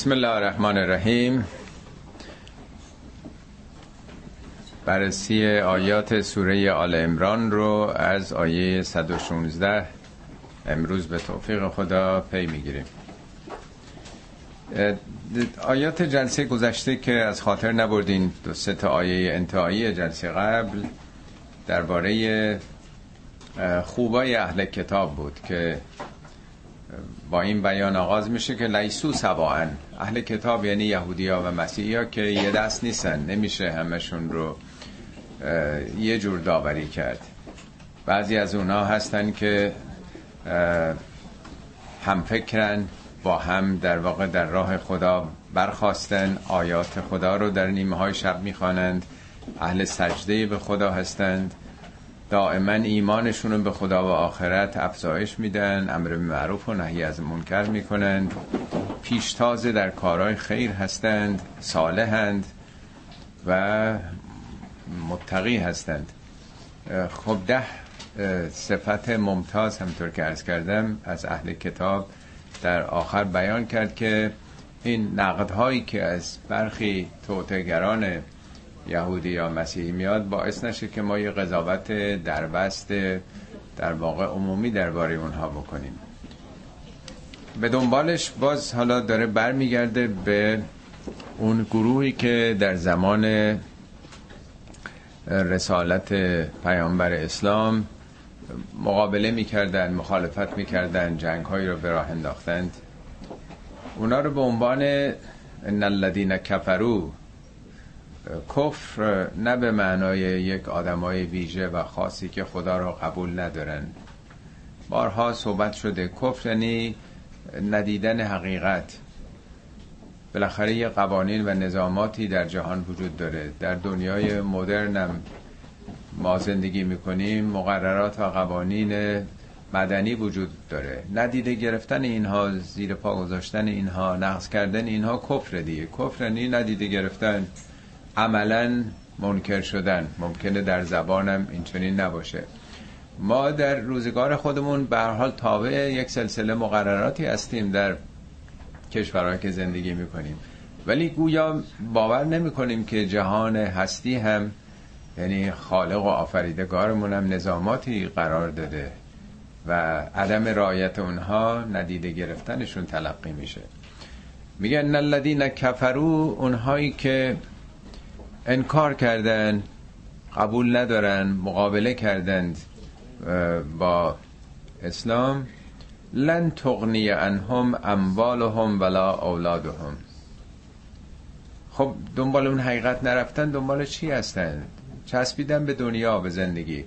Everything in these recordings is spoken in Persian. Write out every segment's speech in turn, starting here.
بسم الله الرحمن الرحیم بررسی آیات سوره آل امران رو از آیه 116 امروز به توفیق خدا پی می‌گیریم. آیات جلسه گذشته که از خاطر نبردین دو سه تا آیه انتهایی جلسه قبل درباره خوبای اهل کتاب بود که با این بیان آغاز میشه که لیسو سواعن اهل کتاب یعنی یهودی ها و مسیحی ها که یه دست نیستن نمیشه همشون رو یه جور داوری کرد. بعضی از اونها هستن که هم فکرن با هم در واقع در راه خدا برخواستن آیات خدا رو در نیمه های شب می‌خوانند اهل سجده به خدا هستند. دائما ایمانشون رو به خدا و آخرت افزایش میدن امر معروف و نهی از منکر می‌کنن. پیشتاز در کارهای خیر هستند صالحند و متقی هستند. خب ده صفت ممتاز همطور که ارز کردم از اهل کتاب در آخر بیان کرد که این نقدهایی که از برخی توتگران یهودی یا مسیحی میاد باعث نشه که ما یه قضاوت دربست در واقع عمومی درباره اونها بکنیم. به دنبالش باز حالا داره برمیگرده به اون گروهی که در زمان رسالت پیامبر اسلام مقابله می‌کردن مخالفت می‌کردن جنگ هایی رو به راه انداختند. اونا رو به عنوان ان الذین کفرو کفر نه به معنای یک آدمای ویژه و خاصی که خدا را قبول ندارن. بارها صحبت شده کفر یعنی ندیدن حقیقت. بالاخره یه قوانین و نظاماتی در جهان وجود داره. در دنیای مدرنم ما زندگی می‌کنیم مقررات و قوانین مدنی وجود داره. ندیده گرفتن اینها زیر پا گذاشتن اینها نقض کردن اینها کفر دیگه. کفر یعنی ندیده گرفتن عملا منکر شدن. ممکنه در زبانم اینچنین نباشه. ما در روزگار خودمون به حال تابع یک سلسله مقرراتی هستیم در کشورهایی که زندگی می‌کنیم. ولی گویا باور نمی کنیم که جهان هستی هم یعنی خالق و آفریدگارمون هم نظاماتی قرار داده و عدم رعایت اونها ندیده گرفتنشون تلقی میشه. میگن الذین کفرو اونهایی که انکار کردن قبول ندارن مقابله کردند با اسلام. لن تغنی عنهم اموالهم ولا اولادهم. خب دنبال اون حقیقت نرفتن دنبال چی هستن؟ چسبیدن به دنیا به زندگی.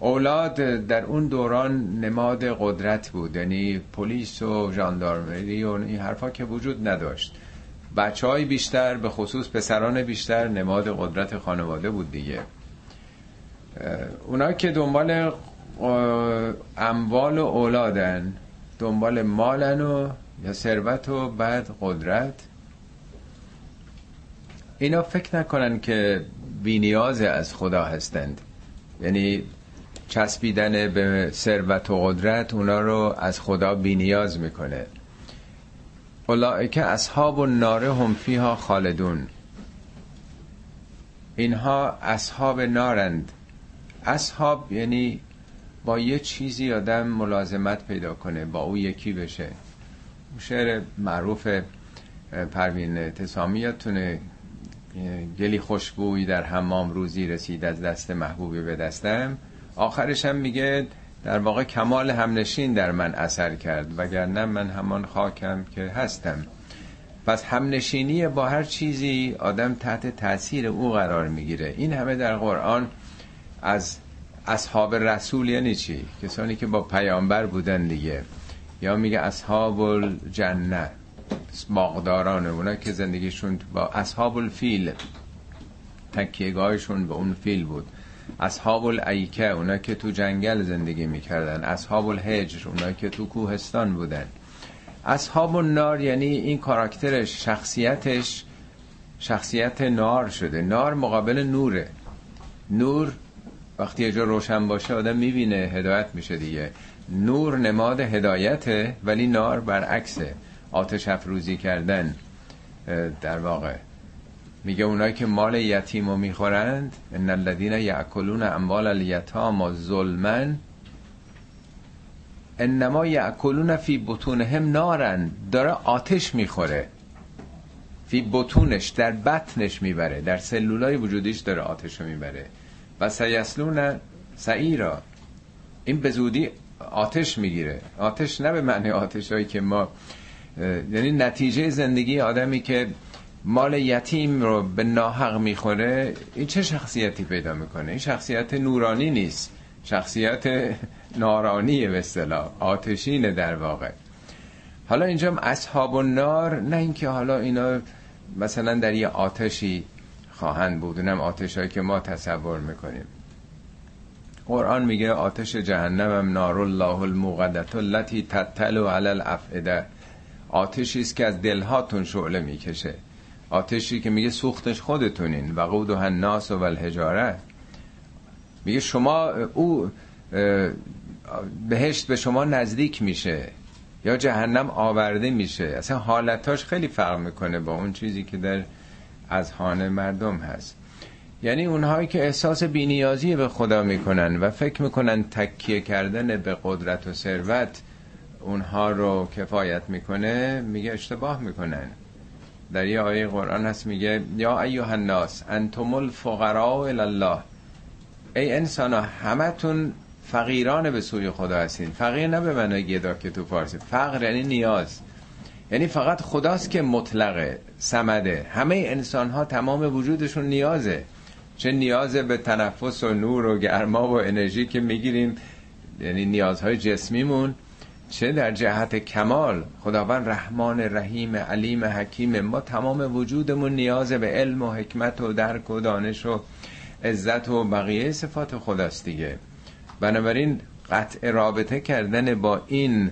اولاد در اون دوران نماد قدرت بود یعنی پلیس و ژاندارمری و این حرفا که وجود نداشت. بچه های بیشتر به خصوص پسران بیشتر نماد قدرت خانواده بود دیگه. اونا که دنبال اموال و اولادن دنبال مالن و یا ثروت و بعد قدرت. اینا فکر نکنن که بینیاز از خدا هستند. یعنی چسبیدن به ثروت و قدرت اونا رو از خدا بینیاز می‌کنه. اولئک اصحاب ناره هم فیها خالدون. اینها اصحاب نارند. اصحاب یعنی با یه چیزی آدم ملازمت پیدا کنه با او یکی بشه. شعر معروف پروین تسامیاتونه گلی خوشبوی در حمام روزی رسید از دست محبوبی به دستم. آخرش هم میگه در واقع کمال همنشین در من اثر کرد وگرنه من همان خاکم که هستم. پس همنشینی با هر چیزی آدم تحت تاثیر او قرار می‌گیره. این همه در قرآن از اصحاب رسول یعنی چی؟ کسانی که با پیامبر بودن دیگه. یا میگه اصحاب الجنه باغداران اونا که زندگیشون با اصحاب الفیل تکیهگاهشون به اون فیل بود. اصحاب الایکه اونا که تو جنگل زندگی می‌کردن. اصحاب الهجر اونا که تو کوهستان بودن. اصحاب النار یعنی این کاراکترش شخصیتش شخصیت نار شده. نار مقابل نوره. نور وقتی یه جا روشن باشه آدم می‌بینه هدایت میشه دیگه. نور نماد هدایته ولی نار برعکسه. آتش افروزی کردن در واقع. میگه اونایی که مال یتیم رو می‌خورند ان الذین یاکلون اموال الیتام ظلما انما یاکلون فی بطونهم نارن داره آتش می‌خوره. فی بطونش در بطنش می‌بره در سلولای وجودیش داره آتش رو می‌بره. و سیسلون سعیرا این به زودی آتش می‌گیره. آتش نه به معنی آتش هایی که ما یعنی نتیجه زندگی آدمی که مال یتیم رو به ناحق می‌خوره این چه شخصیتی پیدا می‌کنه؟ این شخصیت نورانی نیست. شخصیت نارانیه به اصطلاح آتشینه در واقع. حالا اینجا اصحاب النار نه اینکه حالا اینا مثلا در یه آتشی خواهند بود. اونم آتشایی که ما تصور می‌کنیم. قرآن میگه آتش جهنم هم نار الله الموقدت التي تتلو علی الافئده. آتشی است که از دلهاتون شعله می‌کشه. آتشی که میگه سوختش خودتونین. وقود و الناس و الحجاره میگه شما او بهشت به شما نزدیک میشه یا جهنم آورده میشه. اصلا حالتاش خیلی فرق می‌کنه با اون چیزی که در از مردم هست. یعنی اونهایی که احساس بینیازی به خدا می‌کنن و فکر می‌کنن تکیه کردن به قدرت و ثروت اونها رو کفایت می‌کنه میگه اشتباه می‌کنن. در یه آیه قرآن هست میگه یا ایوه الناس انتم الفقراء الله ای انسان همتون فقیران به سوی خدا هستین. فقیر نه به معنی گدا که تو فارسی. فقر یعنی نیاز. یعنی فقط خداست که مطلقه سمده همه انسان ها تمام وجودشون نیازه. چه نیاز به تنفس و نور و گرما و انرژی که می‌گیریم یعنی نیازهای جسمیمون. چه در جهت کمال؟ خداوند رحمان رحیم علیم حکیم. ما تمام وجودمون نیاز به علم و حکمت و درک و دانش و عزت و بقیه صفات خداست دیگه. بنابراین قطع رابطه کردن با این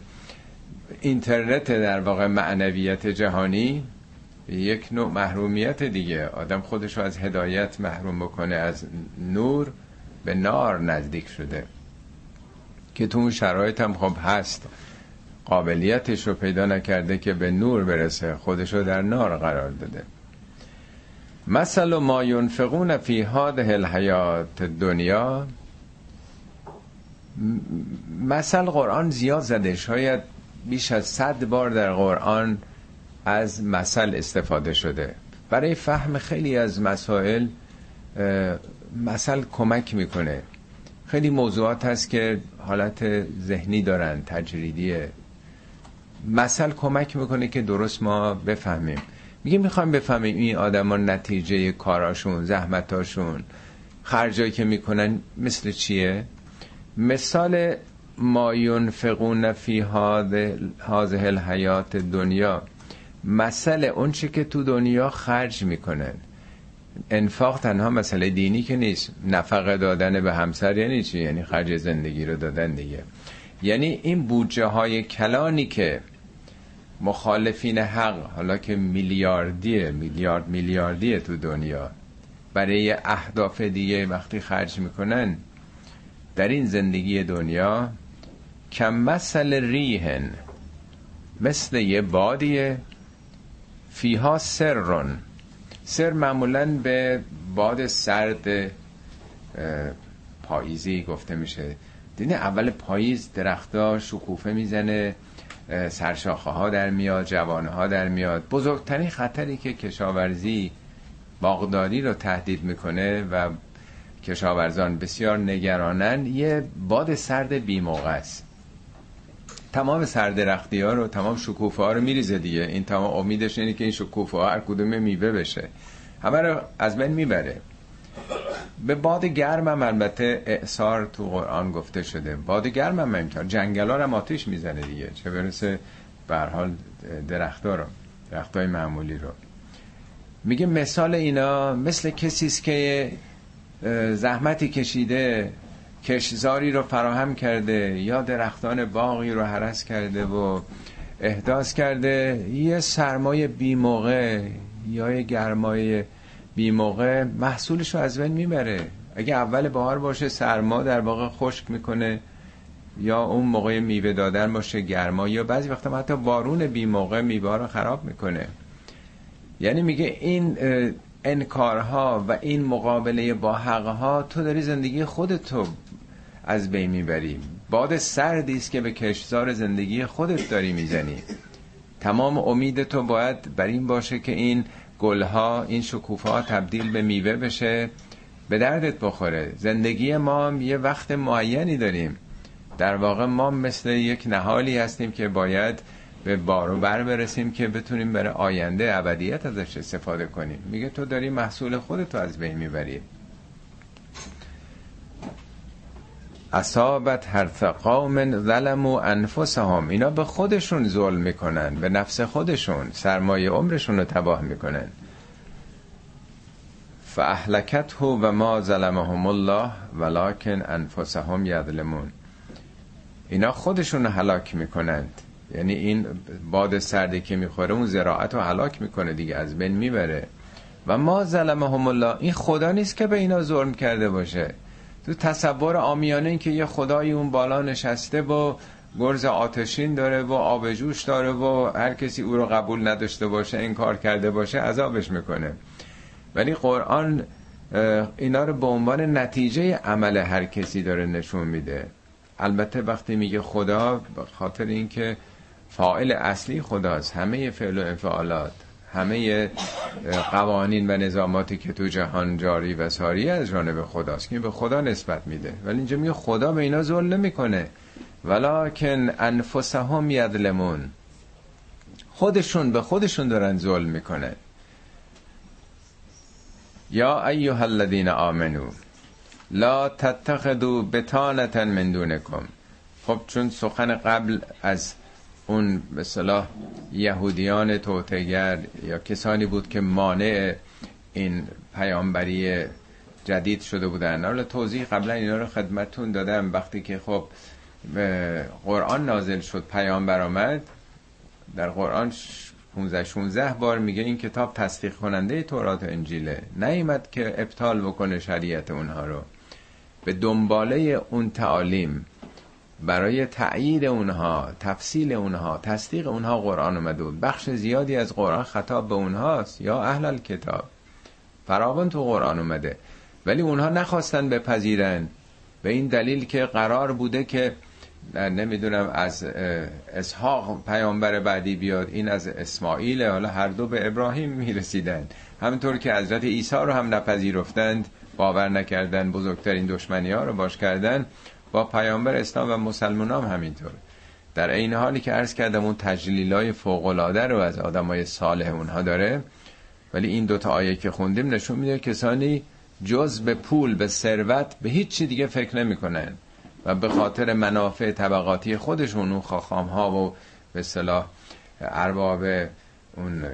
اینترنت در واقع معنویت جهانی یک نوع محرومیت دیگه. آدم خودش رو از هدایت محروم بکنه از نور به نار نزدیک شده. که تو اون شرایط هم خب هست. قابلیتش رو پیدا نکرده که به نور برسه خودش رو در نار قرار داده. مثل ما ینفقون فی هذه الحیات دنیا مثل قرآن زیاد زده. شاید بیش از صد بار در قرآن از مثل استفاده شده. برای فهم خیلی از مسائل مثل کمک می‌کنه. خیلی موضوعات هست که حالت ذهنی دارن تجریدیه. مثل کمک می‌کنه که درست ما بفهمیم. میگه می‌خوایم بفهمیم این آدما نتیجه کاراشون زحمتاشون خرجایی که می‌کنن مثل چیه؟ مثال ما ینفقون فی هذه الحیات دنیا. مسئله اون چی که تو دنیا خرج می‌کنن. انفاق تنها مسئله دینی که نیست. نفقه دادن به همسر یعنی چی؟ یعنی خرج زندگی رو دادن دیگه. یعنی این بودجه های کلانی که مخالفین حق حالا که میلیاردیه میلیارد میلیاردیه تو دنیا برای اهداف دیگه وقتی خرج می‌کنن در این زندگی دنیا کم مثل ریهن مثل یه بادیه فیها سرون. سر معمولا به باد سرد پاییزی گفته میشه. دینه اول پاییز درختها شکوفه می‌زنه سرشاخه ها در میاد جوانه ها در میاد. بزرگترین خطری که کشاورزی باغداری رو تهدید می‌کنه و کشاورزان بسیار نگرانن یه باد سرد بیموقع است. تمام سردرختی ها رو تمام شکوفه ها رو میریزه دیگه. این تمام امیدش اینه که این شکوفه ها هر کدوم میوه بشه. همه رو از بین می‌بره. به باد گرم هم البته اعثار تو قرآن گفته شده. باد گرم هم اینطور جنگل ها رو آتیش می‌زنه دیگه. چه برسه حال درخت ها رو درخت های معمولی رو. میگه مثال اینا مثل کسی که زحمتی کشیده کشزاری رو فراهم کرده یا درختان باقی رو حرس کرده و احداث کرده یه سرمایه بی موقع یا یه گرمای بی موقع محصولش رو از بین می‌بره. اگه اول بهار باشه سرما در واقع خشک می‌کنه یا اون موقع میوه دادن باشه گرما یا بعضی وقتا حتی بارون بی موقع میوه رو خراب می‌کنه. یعنی میگه این انکارها و این مقابله با حقها تو داری زندگی خودتو از بین می‌بری. باد سردی است که به کشزار زندگی خودت داری می‌زنی. تمام امید تو باید بر این باشه که این گلها این شکوفه تبدیل به میوه بشه به دردت بخوره. زندگی ما یه وقت معینی داریم. در واقع ما مثل یک نهالی هستیم که باید به بار و بر برسیم که بتونیم برای آینده ابدیت ازش استفاده کنیم. میگه تو داری محصول خودتو از بین می‌بری. اصابت حرف قوم ظلموا انفسهم. اینا به خودشون ظلم می‌کنن به نفس خودشون سرمایه عمرشون رو تباه می‌کنن. فاهلکته و ما ظلمهم الله ولکن انفسهم یظلمون. اینا خودشون رو هلاک می‌کنند. یعنی این باد سردی که می‌خوره اون زراعت رو هلاک می‌کنه دیگه از بین می‌بره. و ما ظلمهم الله این خدا نیست که به اینا ظلم کرده باشه. تو تصور آمیانه این که یه خدایی اون بالا نشسته و گرز آتشین داره و آبجوش داره و هر کسی او رو قبول نداشته باشه این کار کرده باشه عذابش می‌کنه. ولی قرآن اینا رو به عنوان نتیجه عمل هر کسی داره نشون میده. البته وقتی میگه خدا خاطر اینکه فاعل اصلی خداست همه فعل و انفعالات. همه قوانین و نظاماتی که تو جهان جاری و ساری از جانب خداست که به خدا نسبت میده. ولی اینجا میگه خدا به اینا ظلم نمی‌کنه. ولکن انفسهم یظلمون. خودشون به خودشون دارن ظلم می‌کنه. یا ایها الذین آمنو لا تتخذوا بطانه من دونکم. خب چون سخن قبل از اون به صلاح یهودیان توتگر یا کسانی بود که مانع این پیامبری جدید شده بودن. حالا توضیح قبلا اینا رو خدمتون دادم. وقتی که خب قرآن نازل شد پیامبر آمد در قرآن 15 16 بار میگه این کتاب تصدیق کننده تورات و انجیله. نیامد که ابطال بکنه شریعت اونها رو. به دنباله اون تعالیم. برای تأیید اونها تفصیل اونها تصدیق اونها قرآن اومده بود. بخش زیادی از قرآن خطاب به اونهاست. یا اهل کتاب فراوان تو قرآن اومده. ولی اونها نخواستن بپذیرن. به این دلیل که قرار بوده که نمی‌دونم از اسحاق پیامبر بعدی بیاد. این از اسماعیل. حالا هر دو به ابراهیم می‌رسیدن. همینطور که حضرت عیسی رو هم نپذیرفتند. باور نکردن بزرگترین دشمنی ها رو باش کردن. با پیامبر اسلام و مسلمان هم همینطور. در این حالی که عرض کردم اون تجلیل های فوقلاده رو از آدم های صالح اونها داره ولی این دوتا آیه که خوندیم نشون میده کسانی جز به پول به ثروت به هیچ چی دیگه فکر نمی‌کنن و به خاطر منافع طبقاتی خودشون اون خاخام ها و به صلاح ارباب اون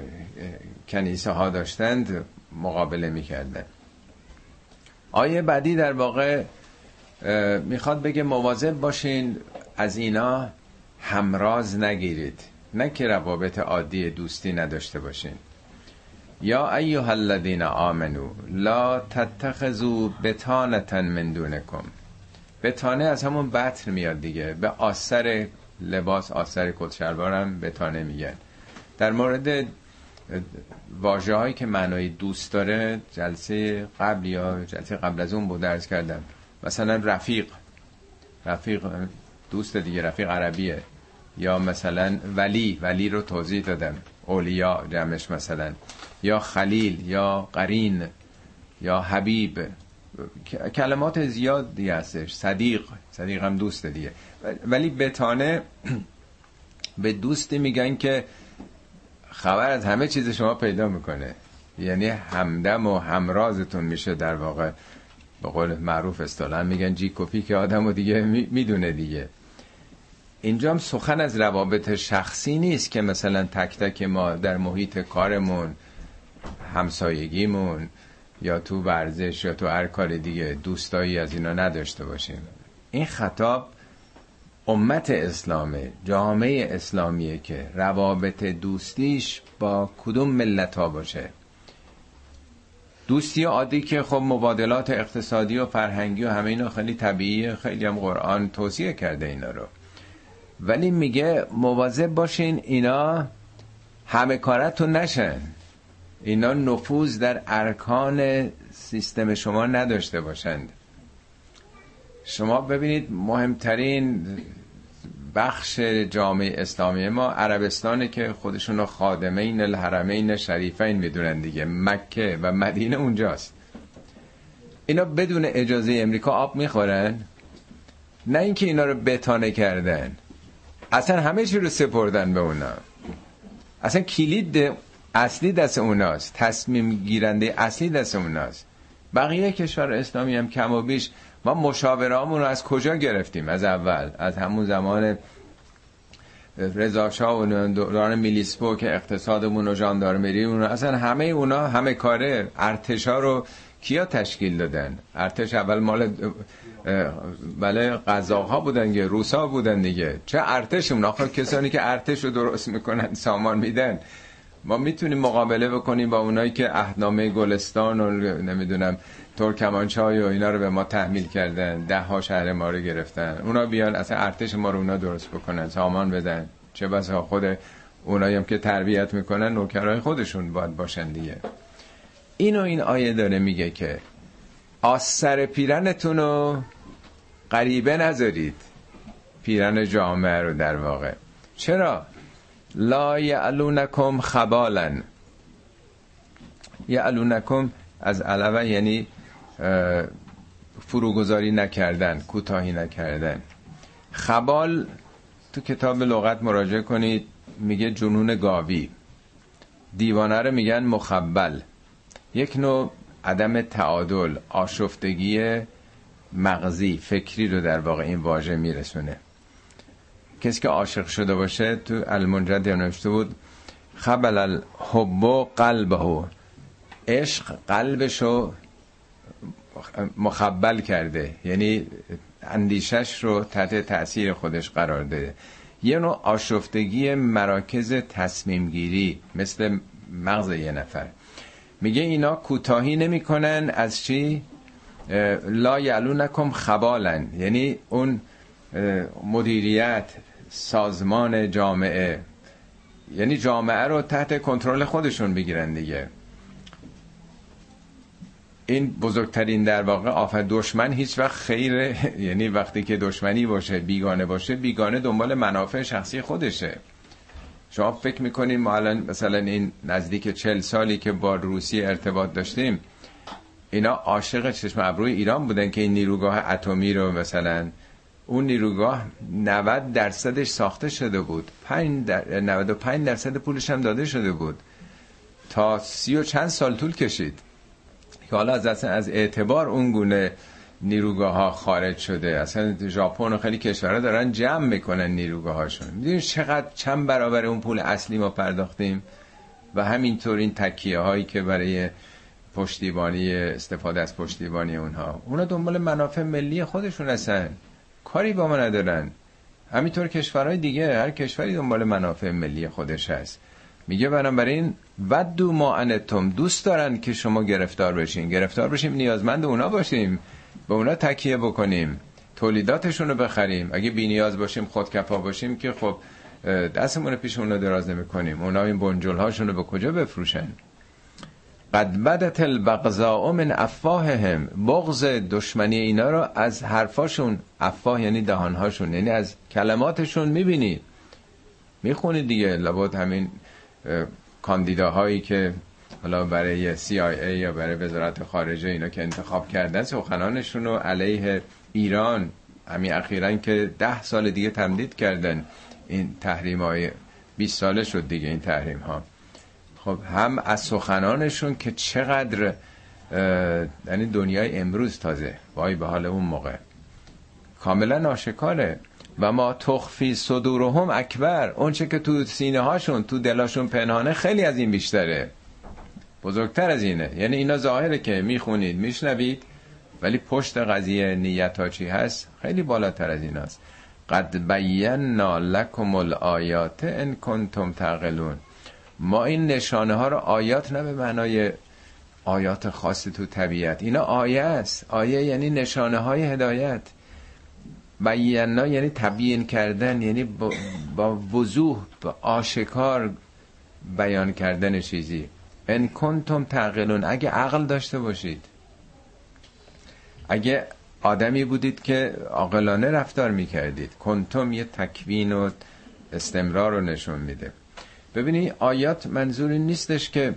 کنیسه ها داشتند مقابله می‌کردن. آیه بعدی در واقع می‌خواد بگه مواظب باشین از اینا همراز نگیرید. نه که روابط عادی دوستی نداشته باشین. یا ایها الذین آمنو لا تتخذوا بتانتا من دونکم. بتانه از همون بطن میاد دیگه. به آثر لباس آثر هم بتانه میگن. در مورد واجه هایی که معنای دوست داره جلسه قبل یا جلسه قبل از اون بود درس کردم. مثلا رفیق. رفیق دوست دیگه رفیق عربیه. یا مثلا ولی ولی رو توضیح دادم. اولیا جمعش مثلا. یا خلیل یا قرین یا حبیب. کلمات زیادی هستش. صدیق. صدیق هم دوست دیگه. ولی بتانه به دوستی میگن که خبر از همه چیز شما پیدا می‌کنه. یعنی همدم و همرازتون میشه در واقع. به قول معروف اصطلاحا میگن جی کپی که آدم و دیگه می‌دونه دیگه. اینجا هم سخن از روابط شخصی نیست که مثلا تک تک ما در محیط کارمون همسایگیمون یا تو ورزش یا تو هر کار دیگه دوستایی از اینا نداشته باشیم. این خطاب امت اسلامه جامعه اسلامیه که روابط دوستیش با کدوم ملت ها باشه؟ دوستی عادی که خب مبادلات اقتصادی و فرهنگی و همه اینا خیلی طبیعیه. خیلی هم قرآن توصیه کرده اینا رو. ولی میگه مواظب باشین اینا همه کارتون نشن. اینا نفوذ در ارکان سیستم شما نداشته باشند. شما ببینید مهمترین بخش جامعه اسلامی ما عربستانه که خودشون خادمین الحرمین شریفین می‌دونن دیگه. مکه و مدینه اونجاست. اینا بدون اجازه امریکا آب می‌خورن؟ نه اینکه اینا رو بتانه کردن. اصلا همه چی رو سپردن به اونا. اصلا کلید اصلی دست اوناست. تصمیم گیرنده اصلی دست اوناست. بقیه کشور اسلامی هم کم و بیش ما مشاورامون رو از کجا گرفتیم؟ از اول از همون زمان رضا و دوران میلیسپو که اقتصادمون و ژاندارمری اون اصلا همه اونا همه کاره ارتشا رو کیا تشکیل دادن؟ ارتش اول مال بله قزاقها بودن دیگه روسا بودن دیگه. چه ارتش اون آخر کسانی که ارتش رو درست می‌کنن سامان میدن. ما می‌تونیم مقابله بکنیم با اونایی که اهنامه گلستان و نمی‌دونم ترکمانچای و اینا رو به ما تحمیل کردن ده ها شهر ما رو گرفتن. اونا بیان اصلا ارتش ما رو اونا درست بکنن سامان بدن. چه بسا خود اونایی که تربیت می‌کنن نوکرای خودشون باید باشن دیگه. اینو این آیه داره میگه که آسر پیرنتون رو غریبه نذارید. پیرن جامعه رو در واقع. چرا؟ لا یعلونکم خبالن. یعلونکم از علوه یعنی فروگذاری نکردن کوتاهی نکردن. خبال تو کتاب لغت مراجعه کنید میگه جنون گاوی. دیوانه رو میگن مخبل. یک نوع عدم تعادل آشفتگی مغزی فکری رو در واقع این واژه میرسونه. کسی که عاشق شده باشه تو المنجد نوشته بود خبل الحب قلبه. عشق قلبشو مخبل کرده یعنی اندیشش رو تحت تاثیر خودش قرار داده. یه نوع آشفتگی مراکز تصمیم گیری مثل مغز یه نفر. میگه اینا کوتاهی نمی‌کنن از چی؟ لا یعلونکم خبالن. یعنی اون مدیریت سازمان جامعه. یعنی جامعه رو تحت کنترل خودشون بگیرن دیگه. این بزرگترین در واقع آفت دشمن هیچ وقت خیره یعنی وقتی که دشمنی باشه بیگانه باشه بیگانه دنبال منافع شخصی خودشه. شما فکر می‌کنین ما الان مثلا این نزدیک چل سالی که با روسیه ارتباط داشتیم اینا عاشق چشم ابروی ایران بودن که این نیروگاه اتمی رو مثلا اون نیروگاه 90 درصدش ساخته شده بود. 5 در... 95 درصد پولش هم داده شده بود. تا سی و چند سال طول کشید. که حالا از از اعتبار اون گونه نیروگاه ها خارج شده. اصلا ژاپن و خیلی کشورها دارن جمع می‌کنن نیروگاه هاشون می‌دونید چقدر چند برابر اون پول اصلی ما پرداختیم؟ و همینطور این تکیه هایی که برای پشتیبانی استفاده از پشتیبانی اونها. اونا دنبال منافع ملی خودشون هستن. کاری با ما ندارن. همینطور کشورهای دیگه هر کشوری دنبال منافع ملی خودش هست. میگه بنابراین ودو ما انتم دوست دارن که شما گرفتار بشین. گرفتار بشیم نیازمند اونا باشیم. به اونا تکیه بکنیم. تولیداتشون رو بخریم. اگه بی نیاز باشیم خودکفا باشیم که خب دستمون پیش اونا دراز نمی کنیم اونا این بنجل هاشون رو به کجا بفروشن؟ قد بدت البغضاء من افواههم. بغض دشمنی اینا رو از حرفاشون افواه یعنی دهانهاشون یعنی از کلماتشون می‌بینی. می‌خونی دیگه. لابد همین کاندیداهایی که حالا برای CIA یا برای وزارت خارجه اینا که انتخاب کردن سخنانشون رو علیه ایران همین اخیرا که ده سال دیگه تمدید کردن. این تحریم های 20 ساله شد دیگه این تحریم ها خب هم از سخنانشون که چقدر یعنی دنیای امروز تازه. وای به حال اون موقع. کاملا ناشکاره و ما تخفی صدورهم اکبر. اونچه که تو سینه هاشون تو دلاشون پنهانه خیلی از این بیشتره. بزرگتر از اینه. یعنی اینا ظاهره که می‌خونید میشنوید. ولی پشت قضیه نیت ها چی هست؟ خیلی بالاتر از این هست قد بینا لکم الآیات ان کنتم تعقلون. ما این نشانه ها رو آیات نه به معنای آیات خاص تو طبیعت. اینا آیه است. آیه یعنی نشانه های هدایت. بینا یعنی تبیین کردن یعنی با, وضوح با آشکار بیان کردن چیزی. ان کنتم تعقلون. اگه عقل داشته باشید. اگه آدمی بودید که عاقلانه رفتار می‌کردید. کنتم یه تکوین و استمرار رو نشون میده. ببینی آیات منظوری نیستش که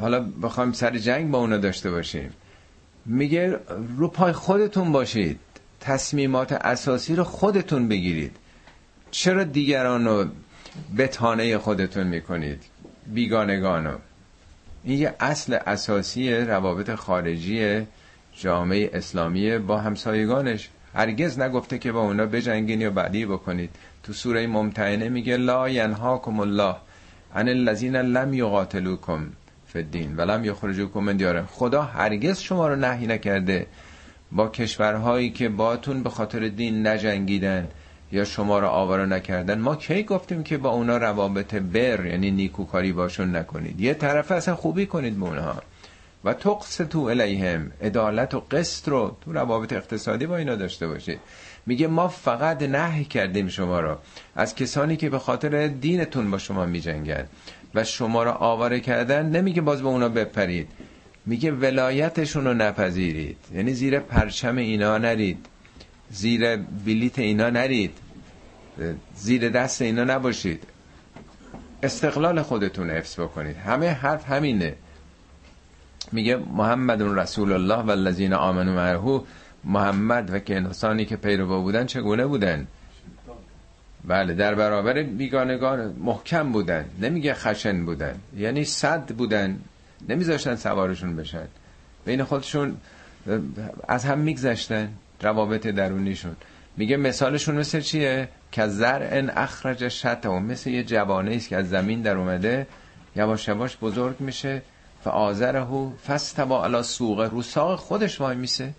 حالا بخوایم سر جنگ با اونا داشته باشیم. میگه رو پای خودتون باشید. تصمیمات اساسی رو خودتون بگیرید. چرا دیگران رو بتانه خودتون می‌کنید؟ بیگانگانو. این یه اصل اساسی روابط خارجی جامعه اسلامی با همسایگانش. هرگز نگفته که با اونا بجنگین یا بعدی بکنید. تو سوره ممتحنه میگه لا ینهاکم الله. عن الذین لم یقاتلوکم فی الدین ولم یخرجوکم من دیاره خدا هرگز شما رو نهی نکرده با کشورهایی که باتون به خاطر دین نجنگیدن یا شما رو آواره نکردن. ما کی گفتیم که با اونا روابط بر یعنی نیکوکاری باشون نکنید؟ یه طرف اصلا خوبی کنید به اونها. و تقسطو الیهم عدالت و قسط رو تو روابط اقتصادی با اینا داشته باشید. میگه ما فقط نهی کردیم شما رو از کسانی که به خاطر دینتون با شما میجنگن و شما رو آواره کردن نمیگه باز به اونا بپرید. میگه ولایتشون رو نپذیرید. یعنی زیر پرچم اینا نرید. زیر بلیت اینا نرید. زیر دست اینا نباشید. استقلال خودتون حفظ بکنید. همه حرف همینه. میگه محمد رسول الله و الذین آمنوا معه. محمد و که انسانی که پیرو بودن چگونه بودن؟ بله در برابر بیگانگان محکم بودن نمیگه خشن بودن یعنی صد بودن نمیذاشتن سوارشون بشن. بین خودشون از هم میگذشتن روابط درونیشون. میگه مثالشون مثل چیه؟ که زر ان اخرج شته مثل یه جوانه است که از زمین در اومده یواش یواش بزرگ میشه و آذره فستوا علی سوق رو ساق خودش وای میسه.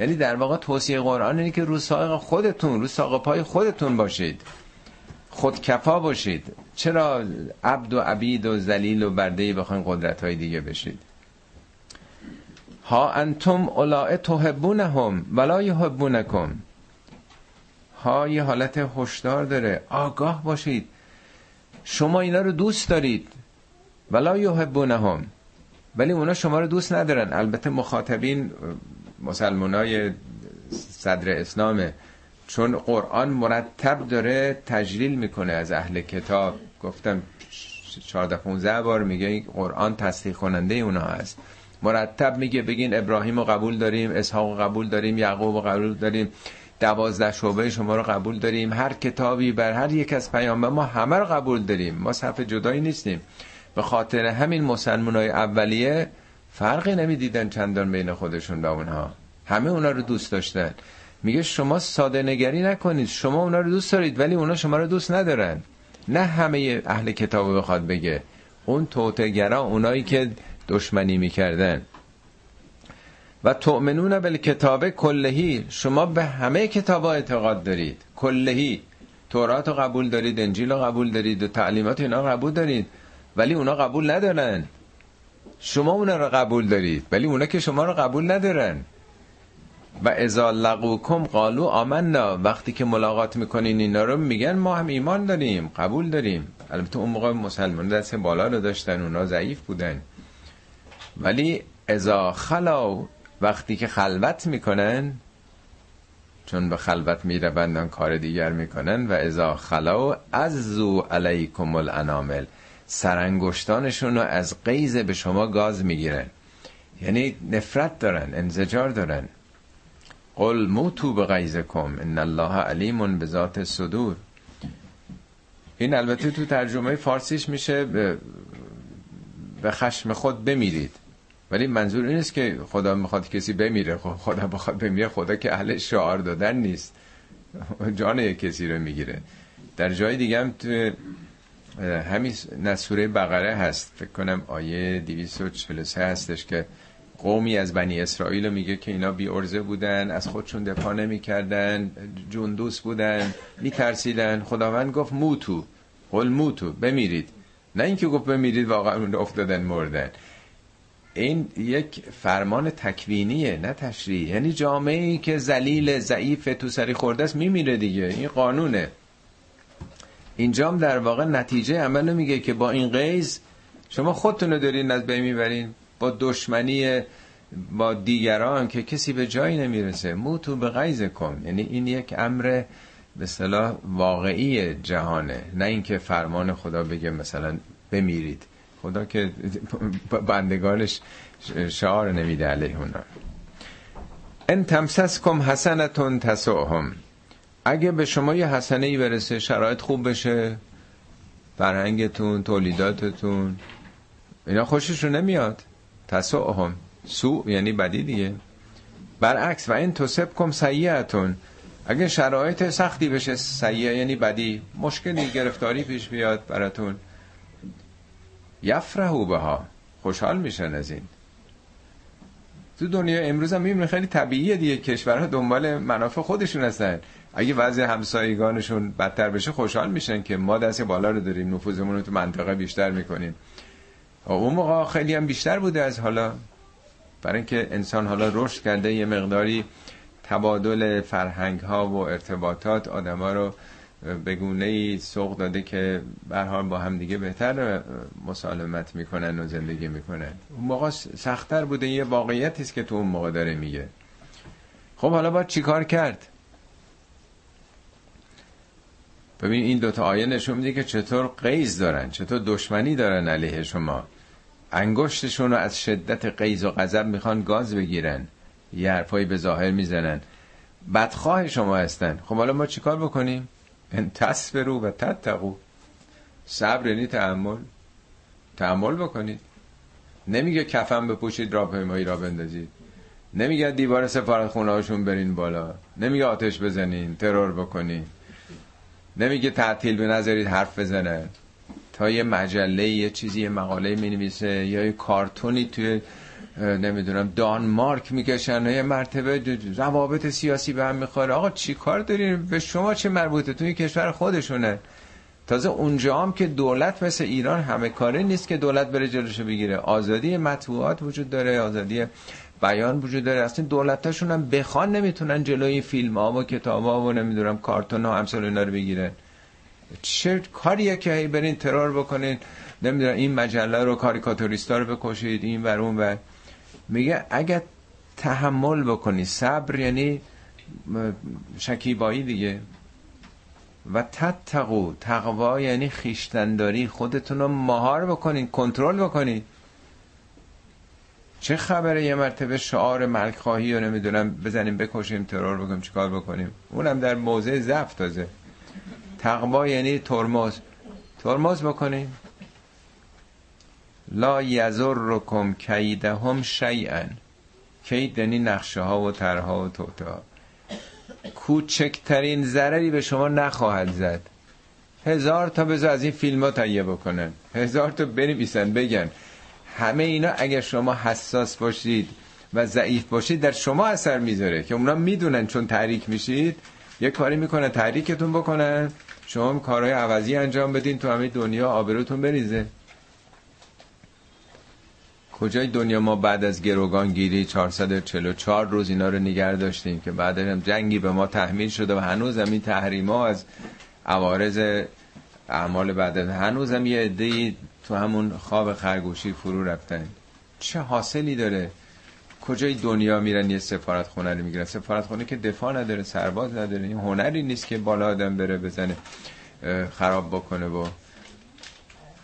یعنی در واقع توصیه قرآن اینه که رو خودتون رو ساق پای خودتون باشید. خودکفا باشید. چرا عبد و عبید و زلیل و برده بخواین قدرت های دیگه بشید؟ ها انتم اولائه تحبونهم ولا یحبونکم. ها یه حالت هشدار داره. آگاه باشید. شما اینا رو دوست دارید. ولا یحبونهم. ولی اونا شما رو دوست ندارن. البته مخاطبین مسلمانای صدر اسلامه چون قرآن مرتب داره تجلیل می‌کنه از اهل کتاب. گفتم 14 15 بار میگه قرآن تصدیق کننده اونا هست. مرتب میگه بگین ابراهیم رو قبول داریم اسحاق رو قبول داریم یعقوب رو قبول داریم دوازده شعبه شما رو قبول داریم. هر کتابی بر هر یک از پیامبر ما همه رو قبول داریم. ما صف جدایی نیستیم. به خاطر همین مسلمان های اولیه فرقی نمی‌دیدن چندان بین خودشون به اونها. همه اونا رو دوست داشتن. میگه شما ساده نگری نکنید. شما اونا رو دوست دارید ولی اونا شما رو دوست ندارن. نه همه اهل کتاب بخواد بگه. اون توتگرا اونایی که دشمنی می‌کردن. و تؤمنون کتاب کلهی. شما به همه کتاب اعتقاد دارید. کلهی. تورات رو قبول دارید انجیل رو قبول دارید و تعلیمات اینا قبول دارید. ولی اونا قبول ندارن. شما اونا رو قبول دارید ولی اونا که شما رو قبول ندارن. و ازا لقوکم قالو آمنا. وقتی که ملاقات می‌کنین اینا رو میگن ما هم ایمان داریم قبول داریم. البته اون موقع مسلمان دست بالا رو داشتن اونا ضعیف بودن. ولی ازا خلاو وقتی که خلوت می‌کنن چون به خلوت میروندن کار دیگر می‌کنن. و ازا خلاو از زو علیکم الانامل. سرانگشتانشون رو از قیز به شما گاز می‌گیرن. یعنی نفرت دارن انزجار دارن. قل موتو به غیزکم ان الله علیم به ذات صدور. این البته تو ترجمه فارسیش میشه به خشم خود بمیرید. ولی منظور این نیست که خدا می‌خواد کسی بمیره. خب خدا بخواد بمیره خدا که اهل شعار دادن نیست. جان کسی رو می‌گیره. در جای دیگه هم تو همین نسوره بقره هست. فکر کنم آیه 243 هستش که قومی از بنی اسرائیل میگه که اینا بی ارزه بودن از خودشون دفاع نمی‌کردن جندوس بودن میترسیدن. خداوند گفت موتو. قل موتو بمیرید. نه اینکه گفت بمیرید واقعا افتادن مردن. این یک فرمان تکوینیه نه تشریع یعنی جامعه ای که زلیل ضعیف تو سری خورده است میمیره دیگه. این قانونه. اینجام در واقع نتیجه عمل میگه که با این قیز شما خودتون رو دارین از بین می‌برین با دشمنی با دیگران که کسی به جایی نمی‌رسه. موتو به غیظ کن. یعنی این یک امر به صلاح واقعی جهانه. نه اینکه فرمان خدا بگه مثلا بمیرید. خدا که بندگانش شعار نمیده علیه اونا. ان تمسسکم حسنتون تسوهم اگه به شما یه حسنه ای برسه شرایط خوب بشه فرهنگتون تولیداتتون اینا خوشش رو نمیاد. تسوهم سو یعنی بدی دیگه. برعکس و این توسب کم سیعتون اگه شرایط سختی بشه سیعه یعنی بدی. مشکلی گرفتاری پیش بیاد براتون. یفرهو بها. خوشحال میشن از این. تو دنیا امروز هم خیلی طبیعیه دیگه. کشورها دنبال منافع خودشون هستن. اگه وضع همسایگانشون بدتر بشه خوشحال میشن که ما دست بالا رو داریم نفوذمون رو تو منطقه بیشتر می‌کنیم. اون موقع خیلی هم بیشتر بوده از حالا. برای اینکه انسان حالا رشد کرده یه مقداری تبادل فرهنگ ها و ارتباطات آدما رو به گونه ای سوق داده که به با هم دیگه بهتر مسالمت می‌کنن و زندگی می‌کنن. اون موقع سختتر بوده یه واقعیتی است که تو اون موقع داره میگه. خب حالا باید چیکار کرد؟ ببین این دوتا آیه نشون میده که چطور قیز دارن چطور دشمنی دارن علیه شما. انگشتشون رو از شدت قیز و غضب می‌خوان گاز بگیرن یه حرفایی به ظاهر می‌زنن. بدخواه شما هستن. خب حالا ما چیکار بکنیم؟ ان تصبرو و تتقو. صبر یعنی تحمل تحمل بکنید. نمیگه کفن بپوشید راهپیمایی را بندازید. نمیگه دیوار سفارت خونه هاشون برین بالا. نمیگه آتش بزنین ترور بکنین. نمیگه تعطیل به نظرید حرف بزنه. تا یه مجله یه چیزی یه مقاله می نویسه یا یه کارتونی توی نمی‌دونم دانمارک می‌کشن یه مرتبه روابط سیاسی به هم می‌خوره. آقا چی کار دارین؟ به شما چه مربوطه؟ توی کشور خودشونه. تازه اونجا هم که دولت مثل ایران همه کاره نیست که دولت بره جلوشو بگیره. آزادی مطبوعات وجود داره آزادی بیان وجود داره. اصلا دولتاشون هم بخوان نمی‌تونن جلوی فیلم ها و کتاب ها و نمی‌دونم کارتون ها همسال اینا رو بگیرن. چه کاریه که برین ترور بکنین؟ نمی‌دونم این مجله رو کاریکاتوریستا رو بکشید این بر اون و میگه اگر تحمل بکنی صبر یعنی شکیبایی دیگه. و تتقو تقوا یعنی خیشتنداری خودتون رو مهار بکنین کنترل بکنید چه خبره یه مرتبه شعار ملک خواهی رو نمی‌دونم بزنیم بکشیم ترور بکنیم چیکار بکنیم؟ اونم در موضع ضعف تازه. تقوا یعنی ترمز. ترمز بکنیم. لا یزرکم کیدهم شیئا. کید یعنی نقشه ها و طرها و توته ها کوچکترین ضرری به شما نخواهد زد. هزار تا بذار از این فیلم ها تهیه بکنن. هزار تا بنویسن بگن. همه اینا اگر شما حساس باشید و ضعیف باشید در شما اثر می‌ذاره که اونا می‌دونن چون تحریک میشید یه کاری می‌کنن تحریکتون بکنن. شما کارهای عوضی انجام بدین تو همه دنیا آبروتون بریزه. کجای دنیا ما بعد از گروگان گیری 444 روز اینا رو نگر داشتیم که بعد هم جنگی به ما تحمیل شده و هنوز هم این تحریم ها از عوارض اعمال بعد هنوز هم یه عده تو همون خواب خرگوشی فرو رفتن. چه حاصلی داره؟ کجای دنیا میرن یه سفارت خونه رو می‌گیرن؟ سفارت خونه که دفاع نداره سرباز نداره. این هنری نیست که بالا آدم بره بزنه خراب بکنه و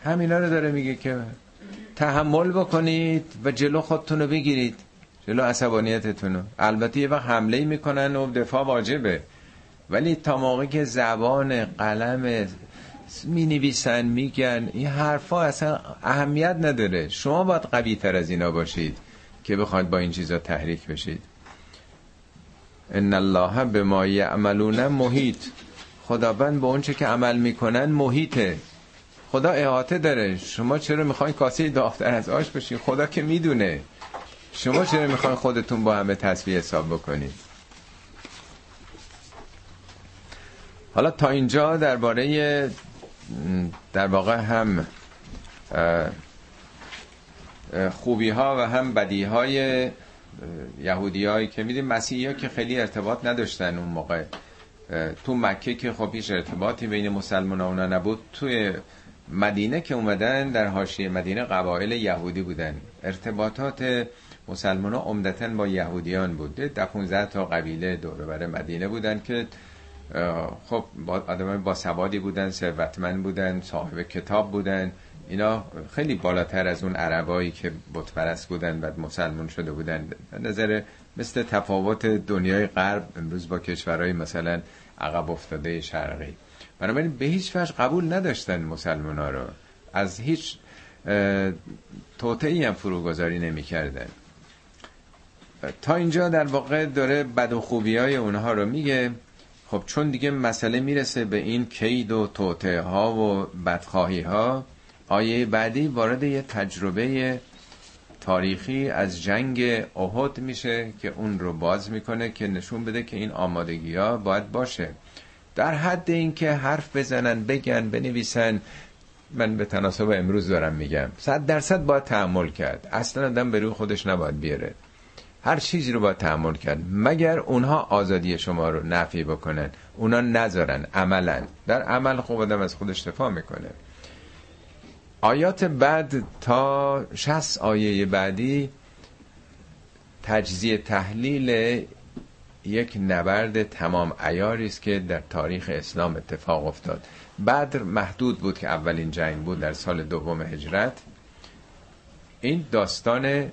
همینا رو داره میگه که تحمل بکنید و جلو خودتون رو بگیرید. جلو عصبانیتتون رو البته یه وقت حمله می‌کنن و دفاع واجبه. ولی تا موقعی که زبان قلم می نویسن میگن. این حرفا اصلا اهمیت نداره. شما باید قوی تر از اینا باشید که بخواید با این چیزا تحریک بشید. ان الله به ما یعملون محیط. خداوند به اونچه که عمل می‌کنن محیطه. خدا احاطه داره. شما چرا می‌خواین کاسه داختر از آش بشین؟ خدا که می‌دونه. شما چرا می‌خواین خودتون با همه تصویه حساب بکنید؟ حالا تا اینجا درباره در واقع هم خوبی ها و هم بدی های یهودی هایی که میدیم مسیحی ها که خیلی ارتباط نداشتن اون موقع. تو مکه که خب هیچ ارتباطی بین مسلمان ها نبود توی مدینه که اومدن در حاشیه مدینه قبایل یهودی بودن. ارتباطات مسلمان ها عمدتا با یهودیان بود. ده 15 تا قبیله دور بر مدینه بودن که خب آدم با سوادی بودن ثروتمند بودن صاحب کتاب بودن اینا خیلی بالاتر از اون عربایی که بتپرست بودن و مسلمان شده بودن. نظر مثل تفاوت دنیای غرب امروز با کشورهای مثلا عقب افتاده شرقی. بنابراین به هیچ وجه قبول نداشتن مسلمان ها رو. از هیچ توتعی هم فروگذاری نمی کردن. تا اینجا در واقع داره بد و خوبی های اونها رو میگه. خب چون دیگه مسئله می‌رسه به این کید و توته ها و بدخواهی ها آیه بعدی وارد یه تجربه تاریخی از جنگ احد میشه که اون رو باز می‌کنه که نشون بده که این آمادگی ها باید باشه. در حد اینکه حرف بزنن بگن بنویسن من به تناسب امروز دارم میگم. صد درصد باید تحمل کرد. اصلا آدم به روی خودش نباید بیاره. هر چیزی رو باید تحمل کرد. مگر اونها آزادی شما رو نفی بکنن؟ اونا نذارن عملا. در عمل خوب آدم از خودش دفاع می‌کنه. آیات بعد تا 60 آیه بعدی تجزیه تحلیل یک نبرد تمام ایاری است که در تاریخ اسلام اتفاق افتاد. بدر محدود بود که اولین جنگ بود در سال دوم هجرت. این داستان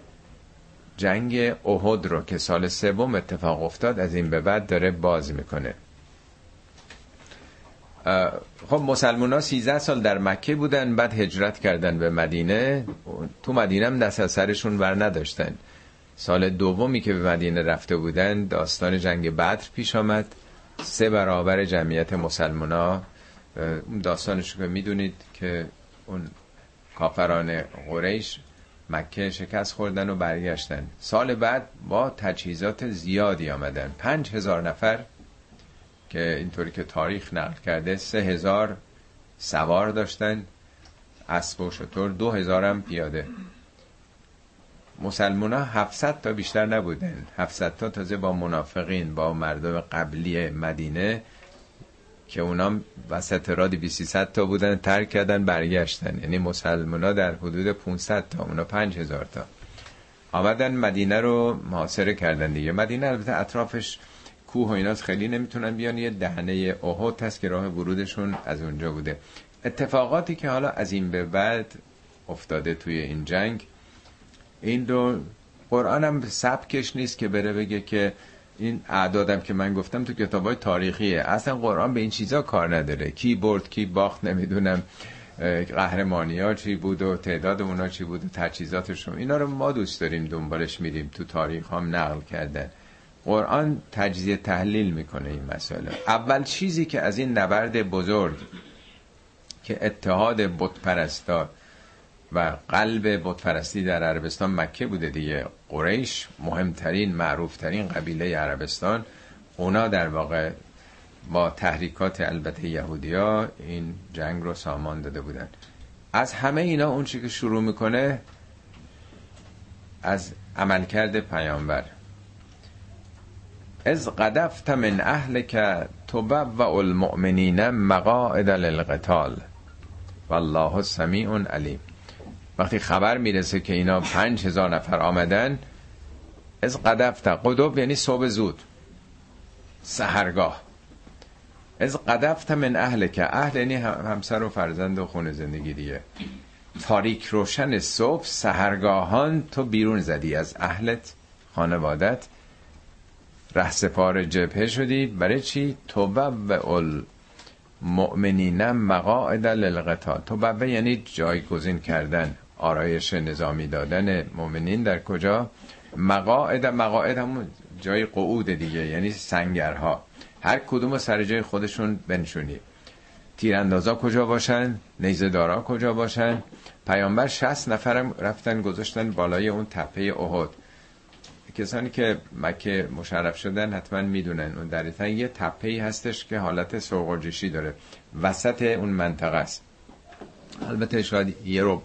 جنگ احد رو که سال سوم اتفاق افتاد از این به بعد داره باز می‌کنه. خب مسلمان ها 13 سال در مکه بودن بعد هجرت کردن به مدینه. تو مدینه هم دست از سرشون بر نداشتن. سال دومی که به مدینه رفته بودن داستان جنگ بدر پیش آمد. سه برابر جمعیت مسلمان ها اون داستانش که می‌دونید که اون کافران قریش مکه شکست خوردن و برگشتن. سال بعد با تجهیزات زیادی آمدن. پنج هزار نفر که اینطوری که تاریخ نقل کرده سه هزار سوار داشتن. اسب و شطور دو هزار هم پیاده. مسلمان ها 700 تا بیشتر نبودن. 700 تا تازه با منافقین با مردم قبلی مدینه که اونا وسط را 200 تا بودن ترک کردن برگشتن. یعنی مسلمان ها در حدود 500 تا اونا 5000 تا. آمدن مدینه رو محاصره کردن دیگه. مدینه البته اطرافش کوه و ایناست خیلی نمی‌تونن بیان. یه دهنه احد هست که راه ورودشون از اونجا بوده. اتفاقاتی که حالا از این به بعد افتاده توی این جنگ این رو قرآن هم سبکش نیست که بره بگه که این اعدادم که من گفتم تو کتاب های تاریخیه. اصلا قرآن به این چیزا کار نداره. کی برد کی باخت نمی‌دونم قهرمانی ها چی بود و تعداد اونا چی بود و تجهیزاتشون. اینا رو ما دوست داریم دنبالش میریم. تو تاریخ هم نقل کردن. قرآن تجزیه تحلیل می‌کنه این مسئله. اول چیزی که از این نبرد بزرگ که اتحاد بتپرستار و قلب بتپرستی در عربستان مکه بوده دیگه. قریش مهمترین معروفترین قبیله عربستان. اونا در واقع با تحریکات البته یهودیا این جنگ رو سامان داده بودن. از همه اینا اون که شروع می‌کنه از عملکرد پیامبر. از قدفت من اهل که و المؤمنین مقاعد للقتال. والله سمیع علیم. وقتی خبر می‌رسه که اینا پنج هزار نفر آمدن از قدفت قدب یعنی صبح زود. سهرگاه. از قدفت من اهل که اهل یعنی همسر و فرزند و خونه زندگی دیگه. تاریک روشن صبح سهرگاهان تو بیرون زدی. از اهلت خانوادت رهسپار جبهه شدی. برای چی؟ تو و المؤمنین مقاعد للقتال تو یعنی جایگزین کردن. آرایش نظامی دادن مؤمنین در کجا؟ مقاعد مقاعد همون جای قعود دیگه یعنی سنگرها. هر کدوم سر جای خودشون بنشونی. تیراندازا کجا باشن؟ نیزدارا کجا باشن؟ پیامبر 60 نفرم رفتن گذاشتن بالای اون تپه احد. کسانی که مکه مشرف شدن حتما می‌دونن. اون در یه تپه ای هستش که حالت سوقجشی داره. وسط اون منطقه است. البته شاید یه رو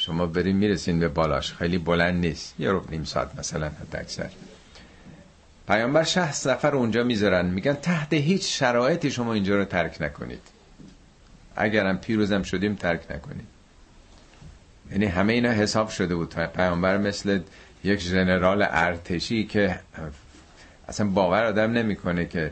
شما بریم می‌رسین به بالاش. خیلی بلند نیست. یه رو نیم ساعت مثلا حد اکثر. پیامبر شه سفر اونجا می‌ذارن. میگن تحت هیچ شرایطی شما اینجا رو ترک نکنید. اگرم پیروزم شدیم ترک نکنیم یعنی همه اینا حساب شده بود. پیامبر مثل یک ژنرال ارتشی که اصلا باور آدم نمی‌کنه که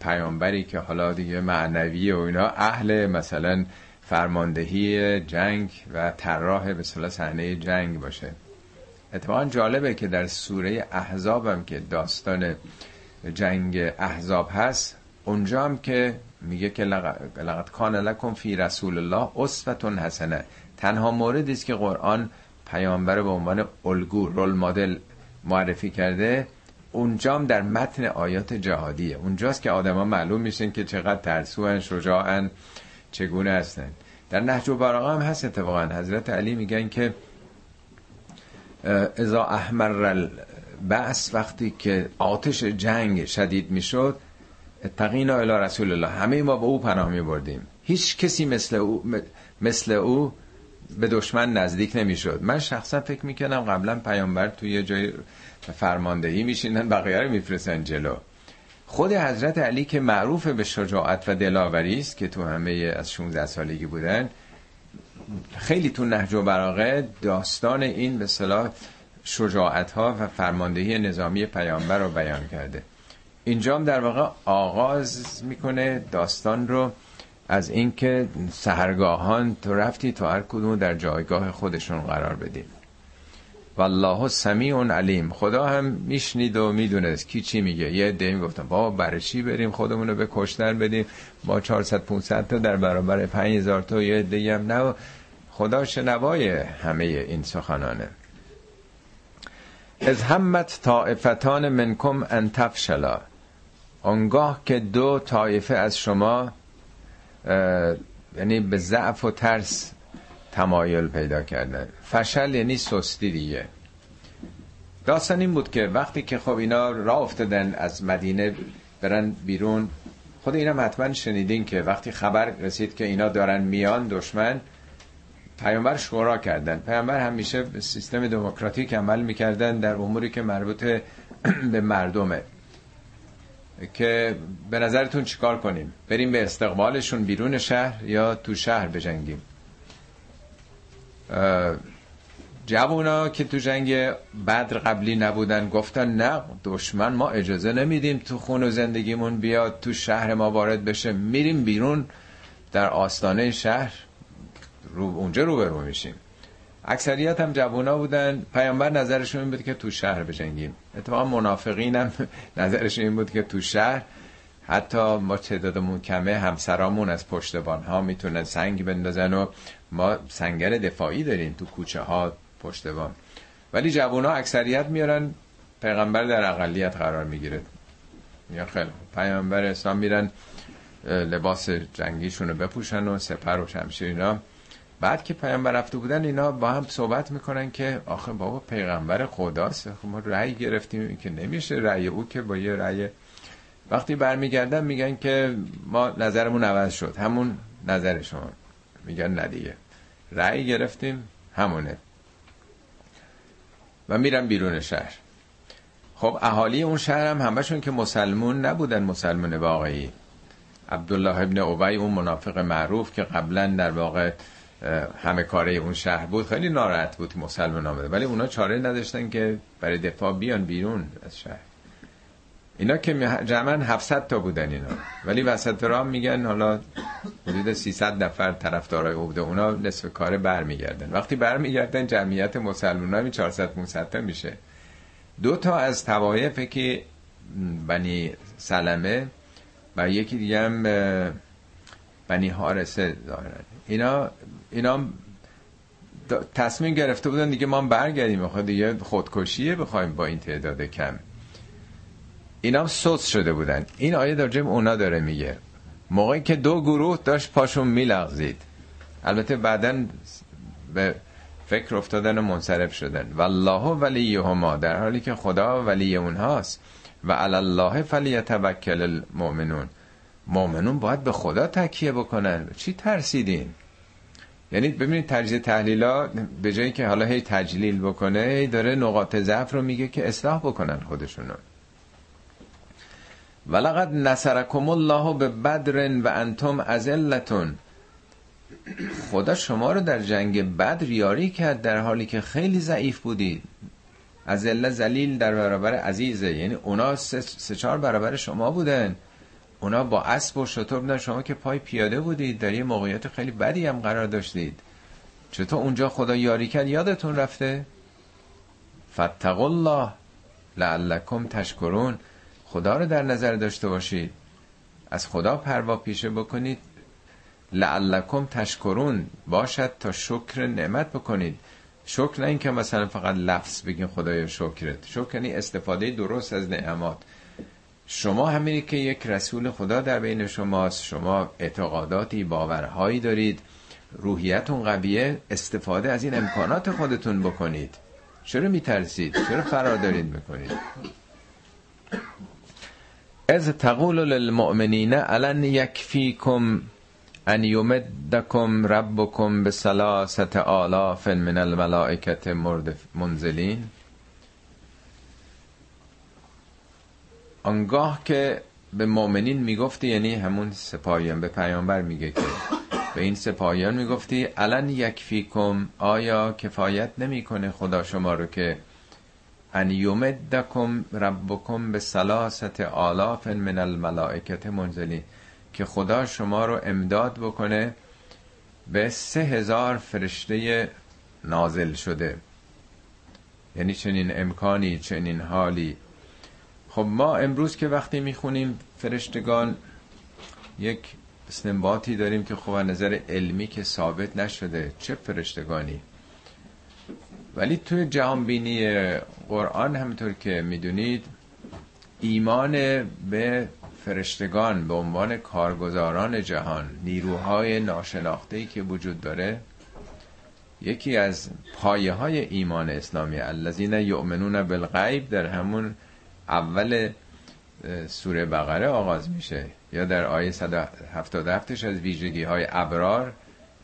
پیامبری که حالا دیگه معنوی و اینا اهل مثلا فرماندهی جنگ و طراح به صحنه جنگ باشه. اتفاقا جالبه که در سوره احزاب هم که داستان جنگ احزاب هست اونجا هم که میگه که لقد کان لکم فی رسول الله اسوه حسنه. تنها موردی است که قرآن پیامبر به عنوان الگو رول مدل معرفی کرده. اونجام در متن آیات جهادیه. اونجاست که آدما معلوم میشن که چقدر ترسوان شجاعن چگونه هستن. در نهج و هم هست اتفاقا. حضرت علی میگن که ازا احمر بس وقتی که آتش جنگ شدید می‌شد اتقینا الی رسول الله همه ما به او پناه می بردیم هیچ کسی مثل او مثل او به دشمن نزدیک نمی‌شد. من شخصا فکر می‌کنم قبلا پیامبر توی جای فرماندهی میشینن بقیه رو میفرستن جلو. خود حضرت علی که معروف به شجاعت و دلاوری است که تو همه از 16 سالگی بودن خیلی تو نهج و براغه داستان این به صلاح شجاعت ها و فرماندهی نظامی پیامبر رو بیان کرده. اینجام در واقع آغاز می‌کنه داستان رو از اینکه سهرگاهان تو رفتی تو هر کدوم در جایگاه خودشون قرار بدیم والله سمیع علیم. خدا هم میشنید و می‌دونست. کی چی میگه؟ یه عده می‌گفتن بابا برای چی بریم خودمون رو به کشتن بدیم؟ با 400 500 تا در برابر 5000 تا یه عده هم نه خدا شنوای همه این سخنانه. از همت طائفتان منکم ان تفشلا. آنگاه که دو طایفه از شما یعنی به ضعف و ترس تمایل پیدا کردن فشل یعنی سستی دیگه. داستان این بود که وقتی که خب اینا راه افتادن از مدینه برن بیرون خود اینا حتما شنیدین که وقتی خبر رسید که اینا دارن میان دشمن پیامبر شورا کردن. پیامبر همیشه به سیستم دموکراتیک عمل می‌کردن در اموری که مربوط به مردمه. که به نظرتون چیکار کنیم؟ بریم به استقبالشون بیرون شهر یا تو شهر بجنگیم؟ جوونا که تو جنگ بدر قبلی نبودن گفتن نه دشمن ما اجازه نمیدیم تو خون و زندگیمون بیاد تو شهر ما وارد بشه. میریم بیرون در آستانه شهر رو اونجا رو برو میشیم. اکثریت هم جوونا بودن. پیامبر نظرشون این بود که تو شهر بجنگیم. اتفاقا منافقین هم نظرشون این بود که تو شهر. حتی ما تعدادمون کمه همسرامون از پشتبان ها می‌تونن سنگ بندازن و ما سنگر دفاعی داریم تو کوچه ها پشتبان. ولی جوونا اکثریت میارن پیغمبر در اقلیت قرار می‌گیره. یا خیلی پیامبر اسلام میرن لباس جنگیشون رو بپوشن و سپر و شمشیر اینا. بعد که پیامبر رفته بودن اینا با هم صحبت می‌کنن که آخه بابا پیغمبر خداست. خب ما رأی گرفتیم که نمیشه رأی او که با یه رأی وقتی برمیگردن میگن که ما نظرمون عوض شد. همون نظر شما. میگن ندیگه رأی گرفتیم همونه. و میرن بیرون شهر. خب اهالی اون شهر هم همشون که مسلمون نبودن مسلمون واقعی. عبدالله ابن اوبای اون منافق معروف که قبلا در واقع همه کاره اون شهر بود خیلی ناراحت بود مسلمان آمده. ولی اونا چاره نداشتن که برای دفاع بیان بیرون از شهر. اینا که جمعا 700 تا بودن اینا. ولی وسط راه میگن حالا حدود 300 نفر طرفدارای عبده اونا نصف کاره برمیگردن. وقتی برمیگردن جمعیت مسلمان ها 400 500 تا میشه. دو تا از توایف که بنی سلمه و یکی دیگه هم بنی حارسه دارن اینا اینا تصمیم گرفته بودن دیگه ما برگردیم. خود دیگه خودکشیه بخوایم با این تعداد کم. اینا سوس شده بودن. این آیه در اونا داره میگه. موقعی که دو گروه داشت پاشون میلغزید. البته بعدا به فکر افتادن و منصرف شدن. والله ولیهما در حالی که خدا ولی اونهاست. و الله فلیتوکل المؤمنون. مؤمنون باید به خدا تکیه بکنن. چی ترسیدین؟ یعنی ببینید تجزیه تحلیلا به جایی که حالا هی تجلیل بکنه هی داره نقاط ضعف رو میگه که اصلاح بکنن خودشونو. ولقد نصرکم الله به بدر و انتم ازلتون خدا شما رو در جنگ بدر یاری کرد در حالی که خیلی ضعیف بودید. از زلیل در برابر عزیزه. یعنی اونا سه, سه چهار برابر شما بودن. اونا با اسب و شطور بودن شما که پای پیاده بودید. در یه موقعیت خیلی بدی هم قرار داشتید. چطور اونجا خدا یاری کرد؟ یادتون رفته؟ فتق الله لعلکم تشکرون. خدا رو در نظر داشته باشید. از خدا پروا پیشه بکنید. لعلکم تشکرون. باشد تا شکر نعمت بکنید. شکر نه اینکه مثلا فقط لفظ بگین خدای شکرت. شکر یعنی استفاده درست از نعمات. شما همینی که یک رسول خدا در بین شماست شما اعتقاداتی باورهایی دارید. روحیتون قویه. استفاده از این امکانات خودتون بکنید. چرا میترسید؟ چرا فرار دارید می‌کنید؟ از تقول للمؤمنین الان یکفیکم ان یمدکم ربکم به سلاست آلاف من الملائکت منزلین. آنگاه که به مؤمنین می‌گفتی یعنی همون سپاهیان به پیامبر میگه که به این سپاهیان می‌گفتی الان یکفیکم آیا کفایت نمی‌کنه خدا شما رو که ان یمدکم ربکم به سلاست آلاف من الملائکت منزلی که خدا شما رو امداد بکنه به سه هزار فرشته نازل شده. یعنی چنین امکانی چنین حالی. خب ما امروز که وقتی می‌خونیم فرشتگان یک استنباطی داریم که خب نظر علمی که ثابت نشده چه فرشتگانی؟ ولی توی جهانبینی قرآن همطور که می‌دونید ایمان به فرشتگان به عنوان کارگزاران جهان نیروهای ناشناخته که وجود داره یکی از پایه های ایمان اسلامی الذین یؤمنون بالغیب در همون اول سوره بقره آغاز میشه یا در آیه 177 از ویژگی های ابرار.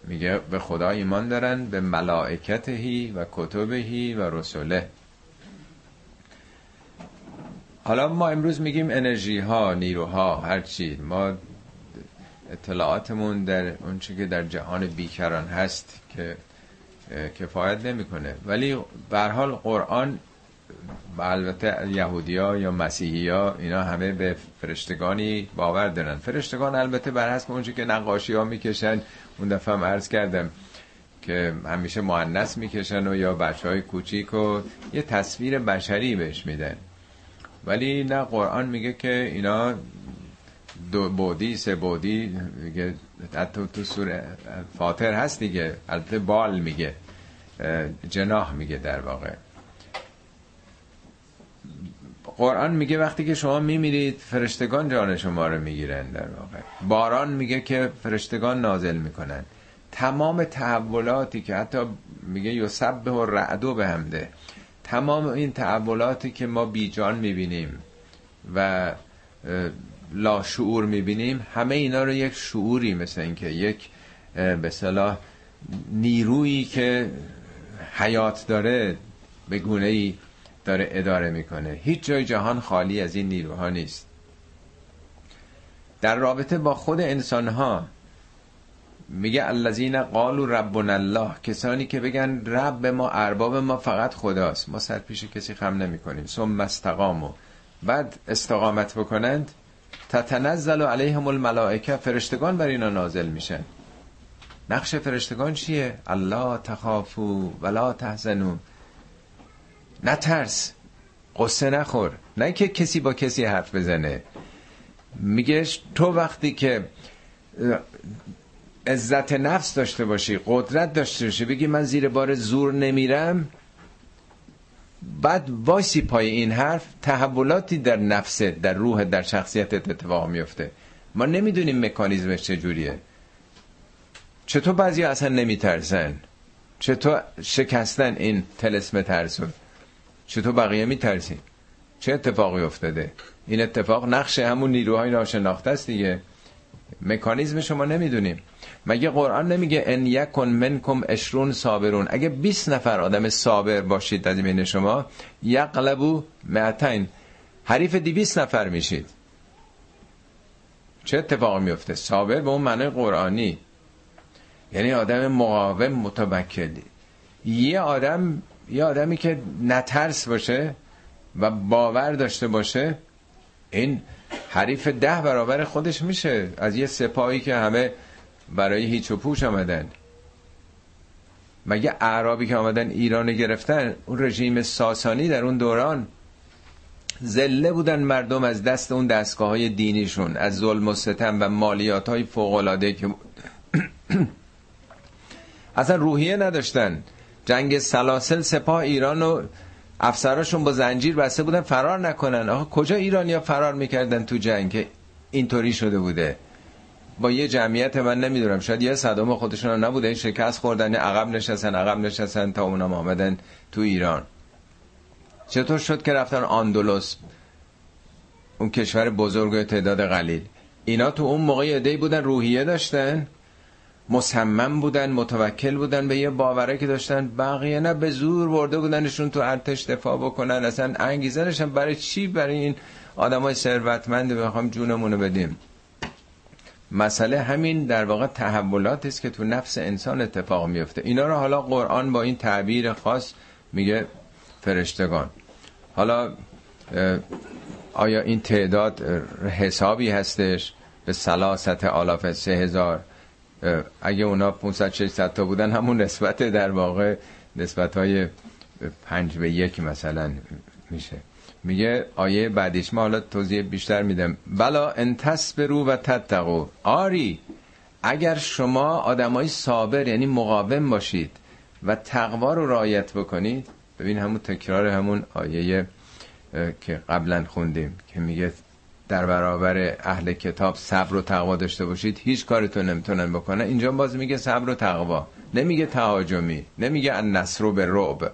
میگه به خدا ایمان دارن به ملائکتهی و کتبهی و رسوله حالا ما امروز میگیم انرژی ها نیروها هرچی ما اطلاعاتمون در اون که در جهان بیکران هست که کفایت نمی‌کنه. ولی به حال قرآن البته یهودیا یا مسیحی ها اینا همه به فرشتگانی باور دارن. فرشتگان البته بر حسب اونچه که نقاشی ها می‌کشن اون دفعه هم عرض کردم که همیشه معنس می‌کشن و یا بچه های کوچیک و یه تصویر بشری بهش میدن. ولی نه قرآن میگه که اینا دو بودی سه بودی میگه حتی تو سوره فاطر هست دیگه البته بال میگه جناح میگه در واقع. قرآن میگه وقتی که شما میمیرید فرشتگان جان شما رو می‌گیرن در واقع. باران میگه که فرشتگان نازل می‌کنن. تمام تحولاتی که حتی میگه یسبه و رعدو به همده تمام این تحولاتی که ما بیجان می‌بینیم و لاشعور می‌بینیم همه اینا رو یک شعوری مثل اینکه یک به صلاح نیرویی که حیات داره به گونه ای داره اداره می‌کنه. هیچ جای جهان خالی از این نیروها نیست. در رابطه با خود انسان ها میگه الذین قالوا ربنا الله کسانی که بگن رب ما ارباب ما فقط خداست. ما سر پیش کسی خم نمی کنیم ثم استقامو بعد استقامت بکنند. تتنزل علیهم الملائکه فرشتگان بر اینا نازل میشن. نقش فرشتگان چیه؟ الله تخافو ولا تحزنو نترس قصه نخور. نه که کسی با کسی حرف بزنه. میگه تو وقتی که عزت نفس داشته باشی قدرت داشته باشی بگی من زیر بار زور نمیرم بعد وایسی پای این حرف تحولاتی در نفس در روح در شخصیت اتفاق میفته. ما نمی‌دونیم مکانیزمش چجوریه. چطور بعضی اصلا نمیترسن؟ چطور شکستن این تلسم ترسون چطور بقیه میترسین چه اتفاقی افتاده؟ این اتفاق نقش همون نیروهای ناشناخته است دیگه. مکانیزم شما نمی‌دونیم. مگه قرآن نمیگه ان یکن منکم اشرون صابرون؟ اگه 20 نفر آدم صابر باشید از بین شما یقلبو معتین حریف 200 نفر میشید. چه اتفاقی میفته؟ صابر به اون معنی قرآنی. یعنی آدم مقاوم متوکلی یه آدم یه آدمی که نترس باشه و باور داشته باشه این حریف ده برابر خودش میشه. از یه سپاهی که همه برای هیچ و پوش آمدن. مگه اعرابی که آمدن ایران گرفتن اون رژیم ساسانی در اون دوران زله بودن مردم از دست اون دستگاه های دینیشون از ظلم و ستم و مالیات های که اصلا روحیه نداشتن. جنگ سلاسل سپاه ایران و افسراشون با زنجیر بسته بودن فرار نکنن. آقا کجا ایرانیا فرار می‌کردن تو جنگ که اینطوری شده بوده؟ با یه جمعیت من نمی‌دونم. شاید یه صدام خودشون هم نبوده. این شکست خوردن عقب نشستن عقب نشستن تا اونم آمدن تو ایران. چطور شد که رفتن آندولوس اون کشور بزرگ تعداد قلیل؟ اینا تو اون موقع ادهی بودن روحیه داشتن. مصمم بودن متوکل بودن به یه باوره که داشتن. بقیه نه به زور برده بودنشون تو ارتش دفاع بکنن. اصلا انگیزنش برای چی؟ برای این آدمای ثروتمند بخوام جونمونو بدیم. مسئله همین در واقع تحولات است که تو نفس انسان اتفاق میفته اینا رو حالا قرآن با این تعبیر خاص میگه فرشتگان. حالا آیا این تعداد حسابی هستش؟ به سلاست آلاف سه هزار. اگه اونا 500 600 تا بودن همون نسبت در واقع نسبت های پنج به یک مثلا میشه. میگه آیه بعدیش ما حالا توضیح بیشتر میدم. بلا انتس برو و تتقو آری اگر شما آدمای صابر یعنی مقاوم باشید و تقوا رو رعایت بکنید ببین همون تکرار همون آیه که قبلا خوندیم که میگه در برابر اهل کتاب صبر و تقوا داشته باشید. هیچ کارتون نمی‌تونن بکنه اینجا باز میگه صبر و تقوا. نمیگه تهاجمی. نمیگه ان نصر به رعب.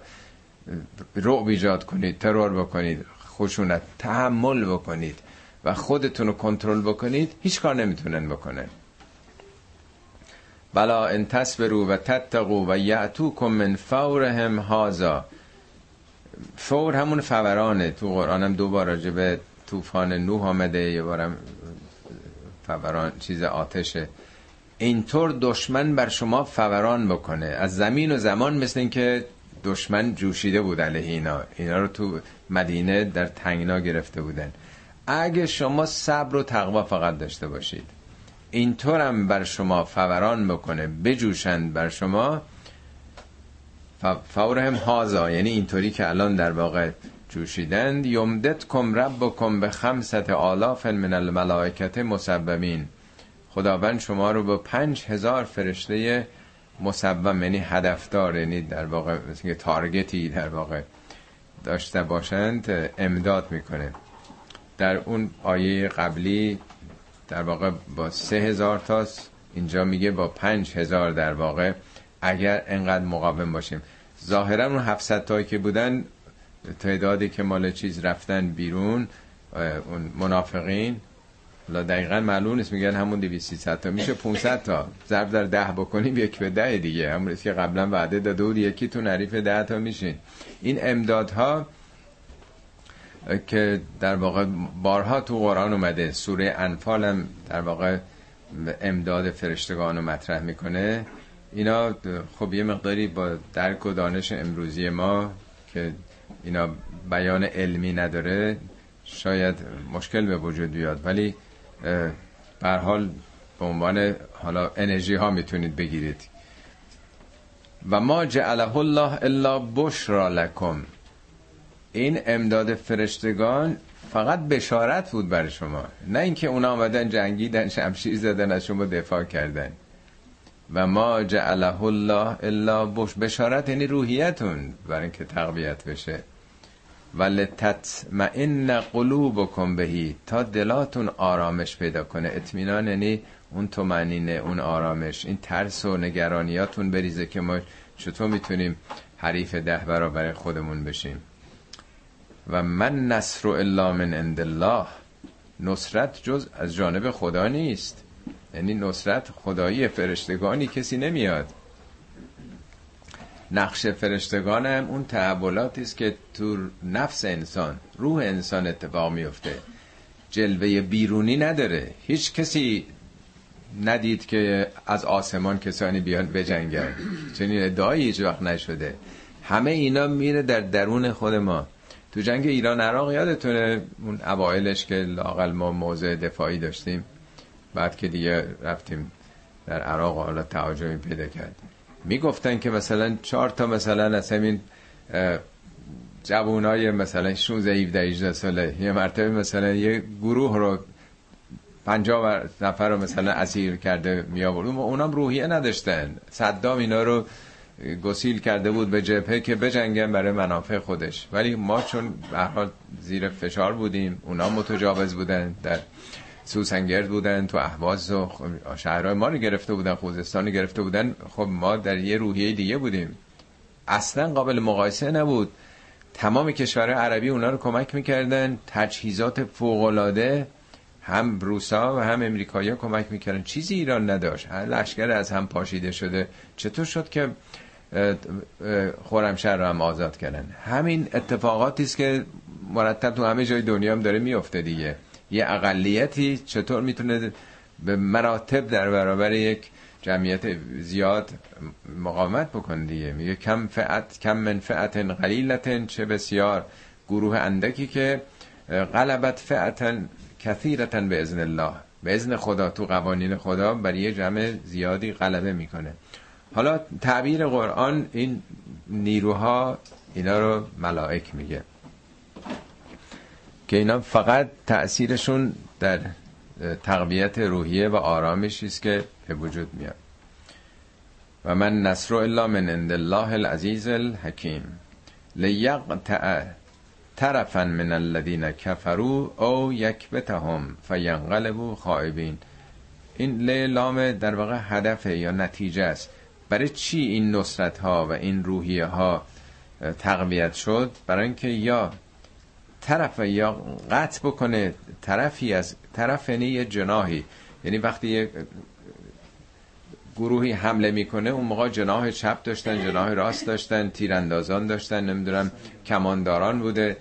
رعب ایجاد کنید ترور بکنید خشونت تحمل بکنید و خودتون رو کنترل بکنید. هیچ کار نمی‌تونن بکنن. بلا ان تصبروا و تتقوا و یعتوکم من فورهم هازا فور همون فورانه. تو قرآن هم دو بار راجع به طوفان نوح آمده یه بارم فوران چیز آتشه. اینطور دشمن بر شما فوران بکنه. از زمین و زمان مثل اینکه دشمن جوشیده بود علیه اینا. اینا رو تو مدینه در تنگنا گرفته بودن. اگه شما صبر و تقوا فقط داشته باشید اینطورم بر شما فوران بکنه. بجوشند بر شما. فورهم هازا یعنی اینطوری که الان در واقع جوشیدند یمدت کم رب کم به خمست آلاف من الملائکت مسبمین خداوند شما رو به پنج هزار فرشته مسبم یعنی هدفدار یعنی در واقع تارگتی در واقع داشته باشند امداد می‌کنه. در اون آیه قبلی در واقع با سه هزار تاست. اینجا میگه با پنج هزار در واقع اگر انقدر مقاوم باشیم. ظاهرا اون 700 تایی که بودن تعدادی که مال چیز رفتن بیرون اون منافقین لا دقیقا معلوم نیست میگن همون 200 تا. میشه 500 تا. ضرب در ده بکنیم یک به ده دیگه. همون که قبلا وعده داده بود یکی تو نریف ده تا میشین این امدادها که در واقع بارها تو قرآن اومده سوره انفال هم در واقع امداد فرشتگان رو مطرح می‌کنه. اینا خب یه مقداری با درک و دانش امروزی ما که اینا بیان علمی نداره شاید مشکل به وجود بیاد. ولی بر حال به عنوان حالا انرژی ها می‌تونید بگیرید. و ما جعله الله الا بشرا لکم. این امداد فرشتگان فقط بشارت بود برای شما. نه اینکه اونا آمدن جنگیدن شمشیر زدن از شما دفاع کردن. و ما جعله الله الا بش بشارت یعنی روحیتون برای اینکه تقویت بشه. ولتطمئن قلوبکم بهی تا دلاتون آرامش پیدا کنه. اطمینان یعنی اون تومنینه اون آرامش. این ترس و نگرانیاتون بریزه که ما چطور می‌تونیم حریف ده برابر خودمون بشیم. و من نصر الا من عند الله. نصرت جز از جانب خدا نیست. یعنی نصرت خدایی فرشتگانی کسی نمیاد. نقش فرشتگان هم اون تحولاتی است که تو نفس انسان روح انسان اتفاق میفته جلوه بیرونی نداره. هیچ کسی ندید که از آسمان کسانی بیان بجنگن. چنین ادعایی هیچ وقت نشده. همه اینا میره در درون خود ما. تو جنگ ایران عراق یادتونه اون اوائلش که لاقل ما موضع دفاعی داشتیم. بعد که دیگه رفتیم در عراق حالا تهاجمی پیدا کرد می‌گفتن که مثلا چهار تا مثلا از همین جوانای مثلا 16 17 18 ساله یه مرتبه مثلا یه گروه رو 50 نفر رو مثلا اسیر کرده می آورد اونام روحیه نداشتن. صدام اینا رو گسیل کرده بود به جبهه که بجنگن برای منافع خودش. ولی ما چون به حال زیر فشار بودیم اونا متجاوز بودن در سوسنگرد بودن تو اهواز و شهرهای ما رو گرفته بودن خوزستان رو گرفته بودن. خب ما در یه روحیه دیگه بودیم. اصلا قابل مقایسه نبود. تمام کشورهای عربی اونا رو کمک می‌کردن. تجهیزات فوقلاده هم روسا و هم امریکایی کمک می‌کردن. چیزی ایران نداشت. لشکر از هم پاشیده شده. چطور شد که خورمشهر رو هم آزاد کردن؟ همین اتفاقاتی است که مرتب تو همه جای دنیا هم داره میفته دیگه. یه اقلیتی چطور می‌تونه به مراتب در برابر یک جمعیت زیاد مقاومت بکنه دیگه؟ میگه کم فعت کم من فعت قلیلت چه بسیار گروه اندکی که غلبت فعتن کثیرتن به ازن الله. به ازن خدا تو قوانین خدا برای یه جمع زیادی غلبه می‌کنه. حالا تعبیر قرآن این نیروها اینا رو ملائک میگه. که اینا فقط تأثیرشون در تقویت روحیه و آرامشی است که به وجود میاد. و من نصر الا من عند الله العزیز الحکیم. لیقطع طرفا من الذين كفروا او یکبتهم فینقلبوا خائبین. این لام در واقع هدف یا نتیجه است. برای چی این نصرت ها و این روحیه ها تقویت شد؟ برای اینکه یا طرف یا قطع بکنه طرفی از طرف یعنی یه جناهی. یعنی وقتی یه گروهی حمله می‌کنه اون موقع جناح چپ داشتن جناح راست داشتن تیراندازان داشتن نمی‌دونم کمانداران بوده.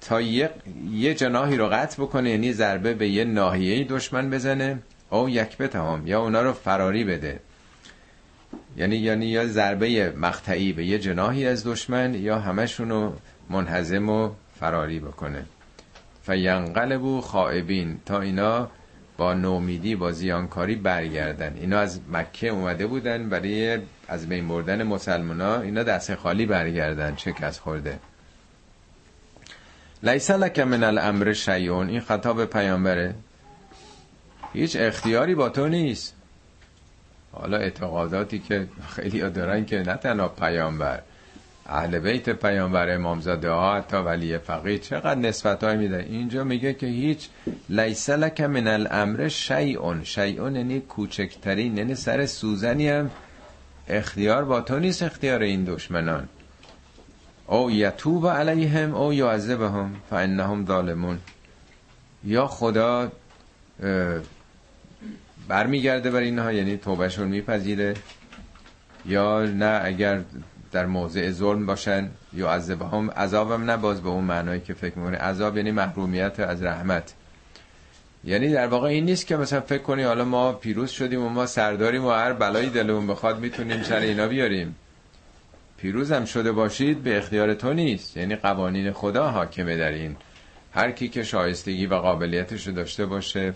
تا یه, یه جناحی رو قطع بکنه یعنی ضربه به یه ناحیه دشمن بزنه او یک بتهم یا اونا رو فراری بده. یعنی یعنی یا ضربه مقطعی به یه جناحی از دشمن یا همشون رو منحزم و فراری بکنه. فینقلبو خائبین تا اینا با نومیدی با زیانکاری برگردن. اینا از مکه اومده بودن برای از بین بردن مسلمان ها اینا دست خالی برگردن کس خورده. لیس لک من الامر شیعون این خطاب پیامبره. هیچ اختیاری با تو نیست. حالا اعتقاداتی که خیلی دارن که نه تنها پیامبر اهل بیت پیامبر امامزاده ها تا ولی فقیه چقدر نسبت های میده اینجا میگه که هیچ لیس لک من الامر شیعون شیعون یعنی کوچکترین یعنی سر سوزنی هم اختیار با تو نیست اختیار این دشمنان. او یتوب علیهم او یعذبهم فانهم ظالمون. یا خدا برمیگرده بر اینها یعنی توبهشون میپذیره. یا نه اگر در موضع ظلم باشن یا عذابهم عذابم نه باز به اون معنایی که فکر می‌کنه عذاب یعنی محرومیت از رحمت. یعنی در واقع این نیست که مثلا فکر کنی حالا ما پیروز شدیم و ما سرداریم و هر بلایی دلمون بخواد می‌تونیم سر اینا بیاریم. پیروز هم شده باشید به اختیار تو نیست. یعنی قوانین خدا حاکمه در این. هر کی که شایستگی و قابلیتش رو داشته باشه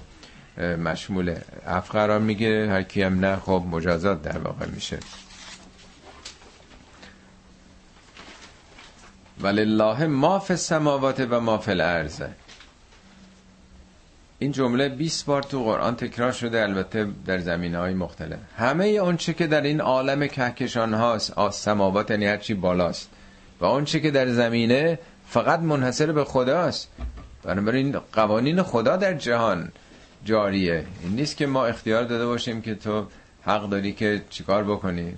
مشمول عفو می‌گیره. هر کی هم نه خب مجازات در واقع میشه. ولله ما فی السماوات و ما فی الارض. این جمله 20 بار تو قرآن تکرار شده البته در زمین های مختلف. همه اون چه که در این عالم کهکشان هاست سماوات یعنی هرچی بالاست. و اون چه که در زمینه فقط منحصر به خداست. بنابراین قوانین خدا در جهان جاریه. این نیست که ما اختیار داده باشیم که تو حق داری که چیکار بکنی.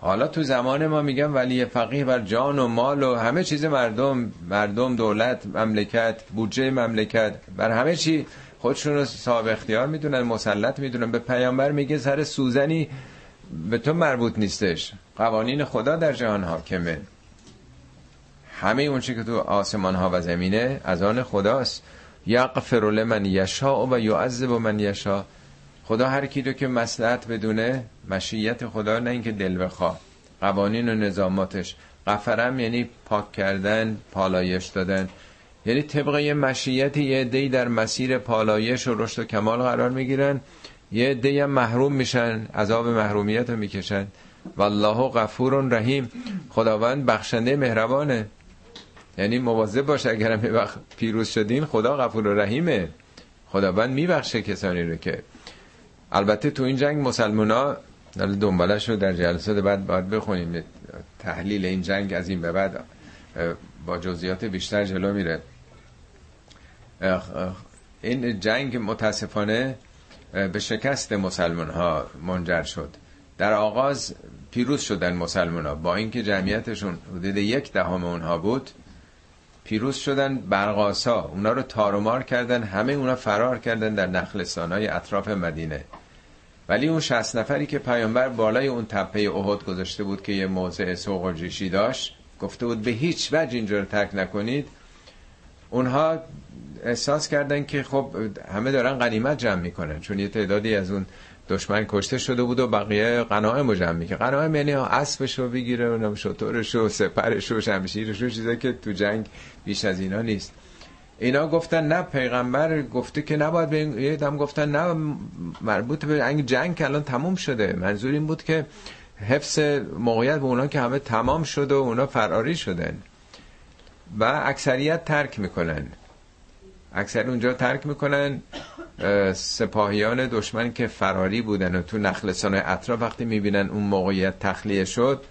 حالا تو زمان ما میگم ولی فقیه بر جان و مال و همه چیز مردم مردم دولت مملکت بودجه مملکت بر همه چی خودشون رو صاحب اختیار می‌دونن مسلط می‌دونن. به پیامبر میگه سر سوزنی به تو مربوط نیستش. قوانین خدا در جهان حاکمه. همه اون که تو آسمان ها و زمینه از آن خداست. یغفر لمن یشاء و یعذب من یشاء. خدا هر کی رو که مصلحت بدونه مشیت خدا نه اینکه دل بخواه. قوانین و نظاماتش. غفرم یعنی پاک کردن پالایش دادن. یعنی طبق یه مشیت یه عده‌ای در مسیر پالایش و رشد و کمال قرار می‌گیرن. یه عده‌ای هم محروم میشن عذاب محرومیت رو می‌کشن. والله غفور رحیم. خداوند بخشنده مهربانه. یعنی مواظب باش اگرم یه وقت پیروز شدین خدا غفور و رحیمه. خداوند میبخشه کسانی رو که البته تو این جنگ مسلمان ها دنبالش رو در جلسات بعد باید بخونیم. تحلیل این جنگ از این به بعد با جزئیات بیشتر جلو میره. این جنگ متاسفانه به شکست مسلمان ها منجر شد. در آغاز پیروز شدن مسلمان ها با اینکه جمعیتشون حدود یک دهم اونها بود پیروز شدن برقاسا. اونا رو تارومار کردن همه اونا فرار کردن در نخلستان های اطراف مدینه. ولی اون 60 نفری که پیامبر بالای اون تپه احد گذاشته بود که یه موضع سوق و جیشی داشت گفته بود به هیچ وجه اینجا رو ترک نکنید. اونها احساس کردن که خب همه دارن غنیمت جمع می‌کنن چون یه تعدادی از اون دشمن کشته شده بود و بقیه قناعه جمع می‌کنه قناعه یعنی اسبش رو بگیره و شطورش و سپرش و شمشیرش و چیزایی که تو جنگ بیش از اینا نیست. اینا گفتن نه پیغمبر گفته که نباید به یه دم گفتن نه مربوط به جنگ که الان تموم شده. منظور این بود که حفظ موقعیت به اونا که همه تمام شده و اونا فراری شدن. و اکثریت ترک می‌کنن. اکثر اونجا ترک می‌کنن. سپاهیان دشمن که فراری بودن و تو نخلستان اطراف وقتی می‌بینن اون موقعیت تخلیه شد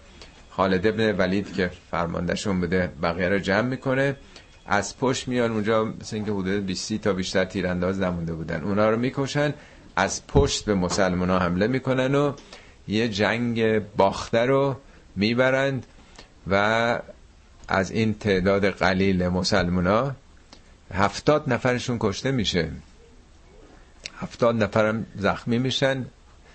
خالد ابن ولید که فرماندهشون بوده بقیه رو جمع می‌کنه. از پشت میان اونجا مثل اینکه حدود 20 تا بیشتر تیرانداز نمونده بودن. اونا رو می‌کشن از پشت به مسلمان ها حمله می‌کنن و یه جنگ باخته رو می‌برند و از این تعداد قلیل مسلمان ها هفتاد نفرشون کشته میشه. هفتاد نفرم زخمی میشن.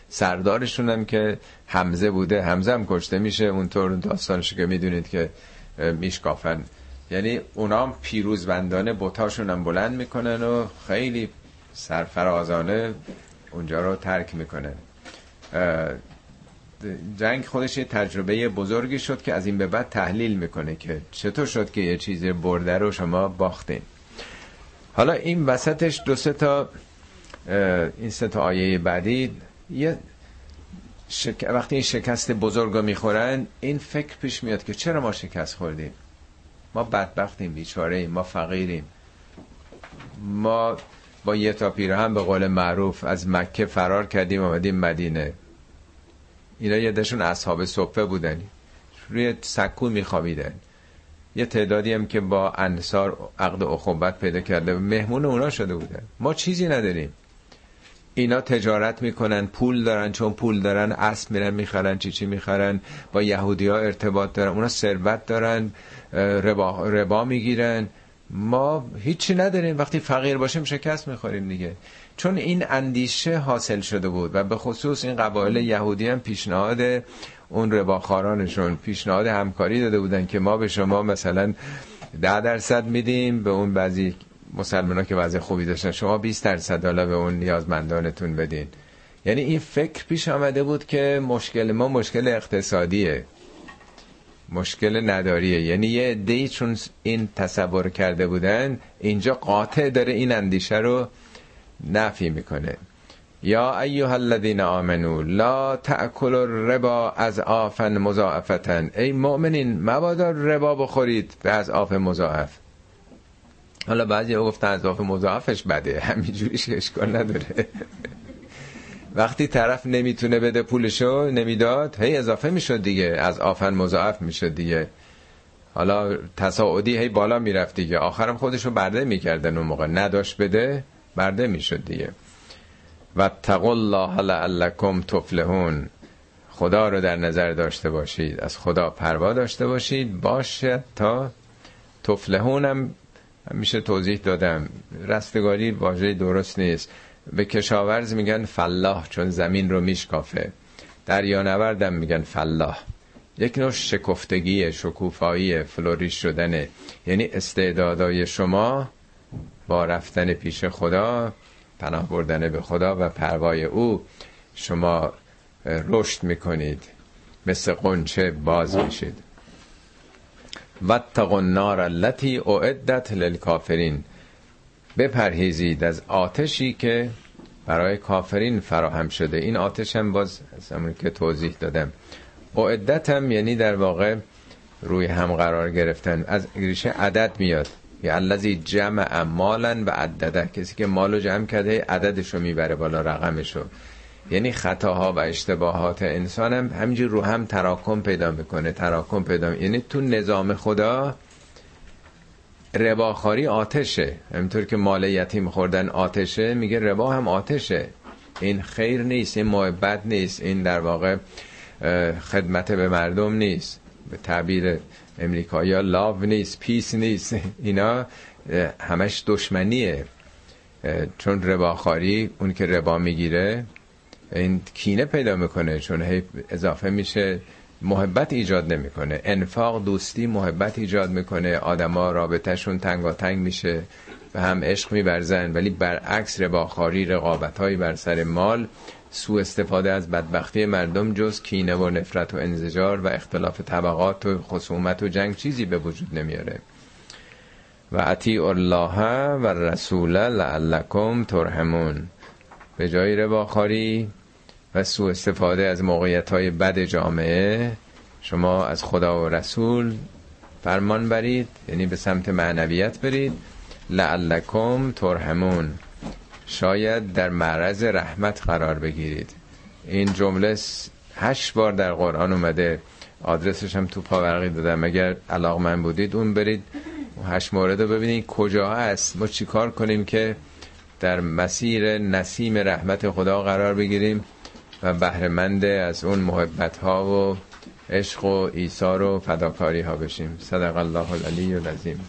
سردارشون هم که حمزه بوده حمزه هم کشته میشه. اونطور داستانش که می‌دونید که میشکافن. یعنی اونا پیروزبندانه بوتاشون هم بلند می‌کنن و خیلی سرفرازانه اونجا رو ترک می‌کنن. جنگ خودش یه تجربه بزرگی شد که از این به بعد تحلیل می‌کنه که چطور شد که یه چیزی برده رو شما باختین. حالا این وسطش دو سه تا این سه تا آیه بعدی یه شک... وقتی این شکست بزرگ رو می‌خورن این فکر پیش میاد که چرا ما شکست خوردیم؟ ما بدبختیم بیچاره ایم ما فقیریم. ما با یه تا هم به قول معروف از مکه فرار کردیم آمدیم مدینه. اینا یه دشون اصحاب صفه بودن. روی سکو میخوابیدن. یه تعدادی هم که با انصار عقد اخوبت پیدا کرده مهمون اونا شده بودن. ما چیزی نداریم. اینا تجارت می‌کنن پول دارن چون پول دارن اسب میرن می‌خرن چی چی می‌خرن با یهودی ها ارتباط دارن اونا ثروت دارن ربا, ربا می‌گیرن. ما هیچی نداریم. وقتی فقیر باشیم شکست می‌خوریم دیگه. چون این اندیشه حاصل شده بود و به خصوص این قبایل یهودی هم پیشنهاد اون رباخارانشون پیشنهاد همکاری داده بودن که ما به شما مثلا ده درصد میدیم به اون بعضی مسلمان ها که وضع خوبی داشتن شما 20 درصد حالا به اون نیازمندانتون بدین. یعنی این فکر پیش آمده بود که مشکل ما مشکل اقتصادیه. مشکل نداریه. یعنی یه دی چون این تصور کرده بودن اینجا قاطع داره این اندیشه رو نفی می‌کنه. یا ایها الذین آمنوا لا تأکلوا الربا أضعافا مضاعفة ای مؤمنین مبادا ربا بخورید به اضعاف مضاعف. حالا بعضی گفتن اضعاف مضاعفش بده. همینجوریش اشکال نداره. وقتی طرف نمی‌تونه بده پولشو نمی‌داد هی اضافه می‌شد دیگه. اضعاف مضاعف می‌شد دیگه. حالا تصاعدی هی بالا می‌رفت دیگه. آخرم خودشو برده می‌کردن اون موقع. نداشت بده برده می‌شد دیگه. و الله لعلکم تفلحون. خدا رو در نظر داشته باشید. از خدا پروا داشته باشید. باشه تا تفلحونم. میشه توضیح دادم. رستگاری واژه درست نیست. به کشاورز میگن فلاح چون زمین رو میشکافه. دریانوردم میگن فلاح. یک نوع شکفتگی شکوفایی فلوریش شدنه. یعنی استعدادای شما با رفتن پیش خدا پناه بردن به خدا و پروای او شما رشد می‌کنید. مثل قنچه باز میشید. واتقوا النار التي اعدت للکافرین. بپرهیزید از آتشی که برای کافرین فراهم شده. این آتش هم باز همون که توضیح دادم. اعدت هم یعنی در واقع روی هم قرار گرفتن. از ریشه عدد میاد. یا الذی جمع مالا و عدده. کسی که مالو جمع کرده عددشو می‌بره بالا رقمشو یعنی خطاها و اشتباهات انسان هم همینجور رو هم تراکم پیدا می‌کنه تراکم پیدا یعنی تو نظام خدا رباخاری آتشه. همینطور که مال یتیم خوردن آتشه میگه ربا هم آتشه. این خیر نیست این محبت نیست این در واقع خدمت به مردم نیست. به تعبیر امریکایی لاو نیست پیس نیست. اینا همش دشمنیه. چون رباخاری اون که ربا می‌گیره این کینه پیدا می‌کنه چون هی اضافه میشه محبت ایجاد نمی‌کنه. انفاق دوستی محبت ایجاد می‌کنه. آدما رابطهشون تنگاتنگ میشه و هم عشق میبرزن ولی برعکس رباخاری رقابت هایی بر سر مال سوء استفاده از بدبختی مردم جز کینه و نفرت و انزجار و اختلاف طبقات و خصومت و جنگ چیزی به وجود نمیاره. و اطیع الله و رسول لعلکم ترحمون. به جای رباخاری و سوء استفاده از موقعیت های بد جامعه شما از خدا و رسول فرمان برید یعنی به سمت معنویت برید. لعلکم ترحمون. شاید در معرض رحمت قرار بگیرید. این جمله هشت بار در قرآن اومده. آدرسش هم تو پاورقی دادم. اگر علاق من بودید اون برید. هشت مورد رو ببینید. کجا هست؟ ما چیکار کنیم که در مسیر نسیم رحمت خدا قرار بگیریم؟ و بهرهمند از اون محبت ها و عشق و ایثار و فداکاری ها بشیم. صدق الله العلی العظیم.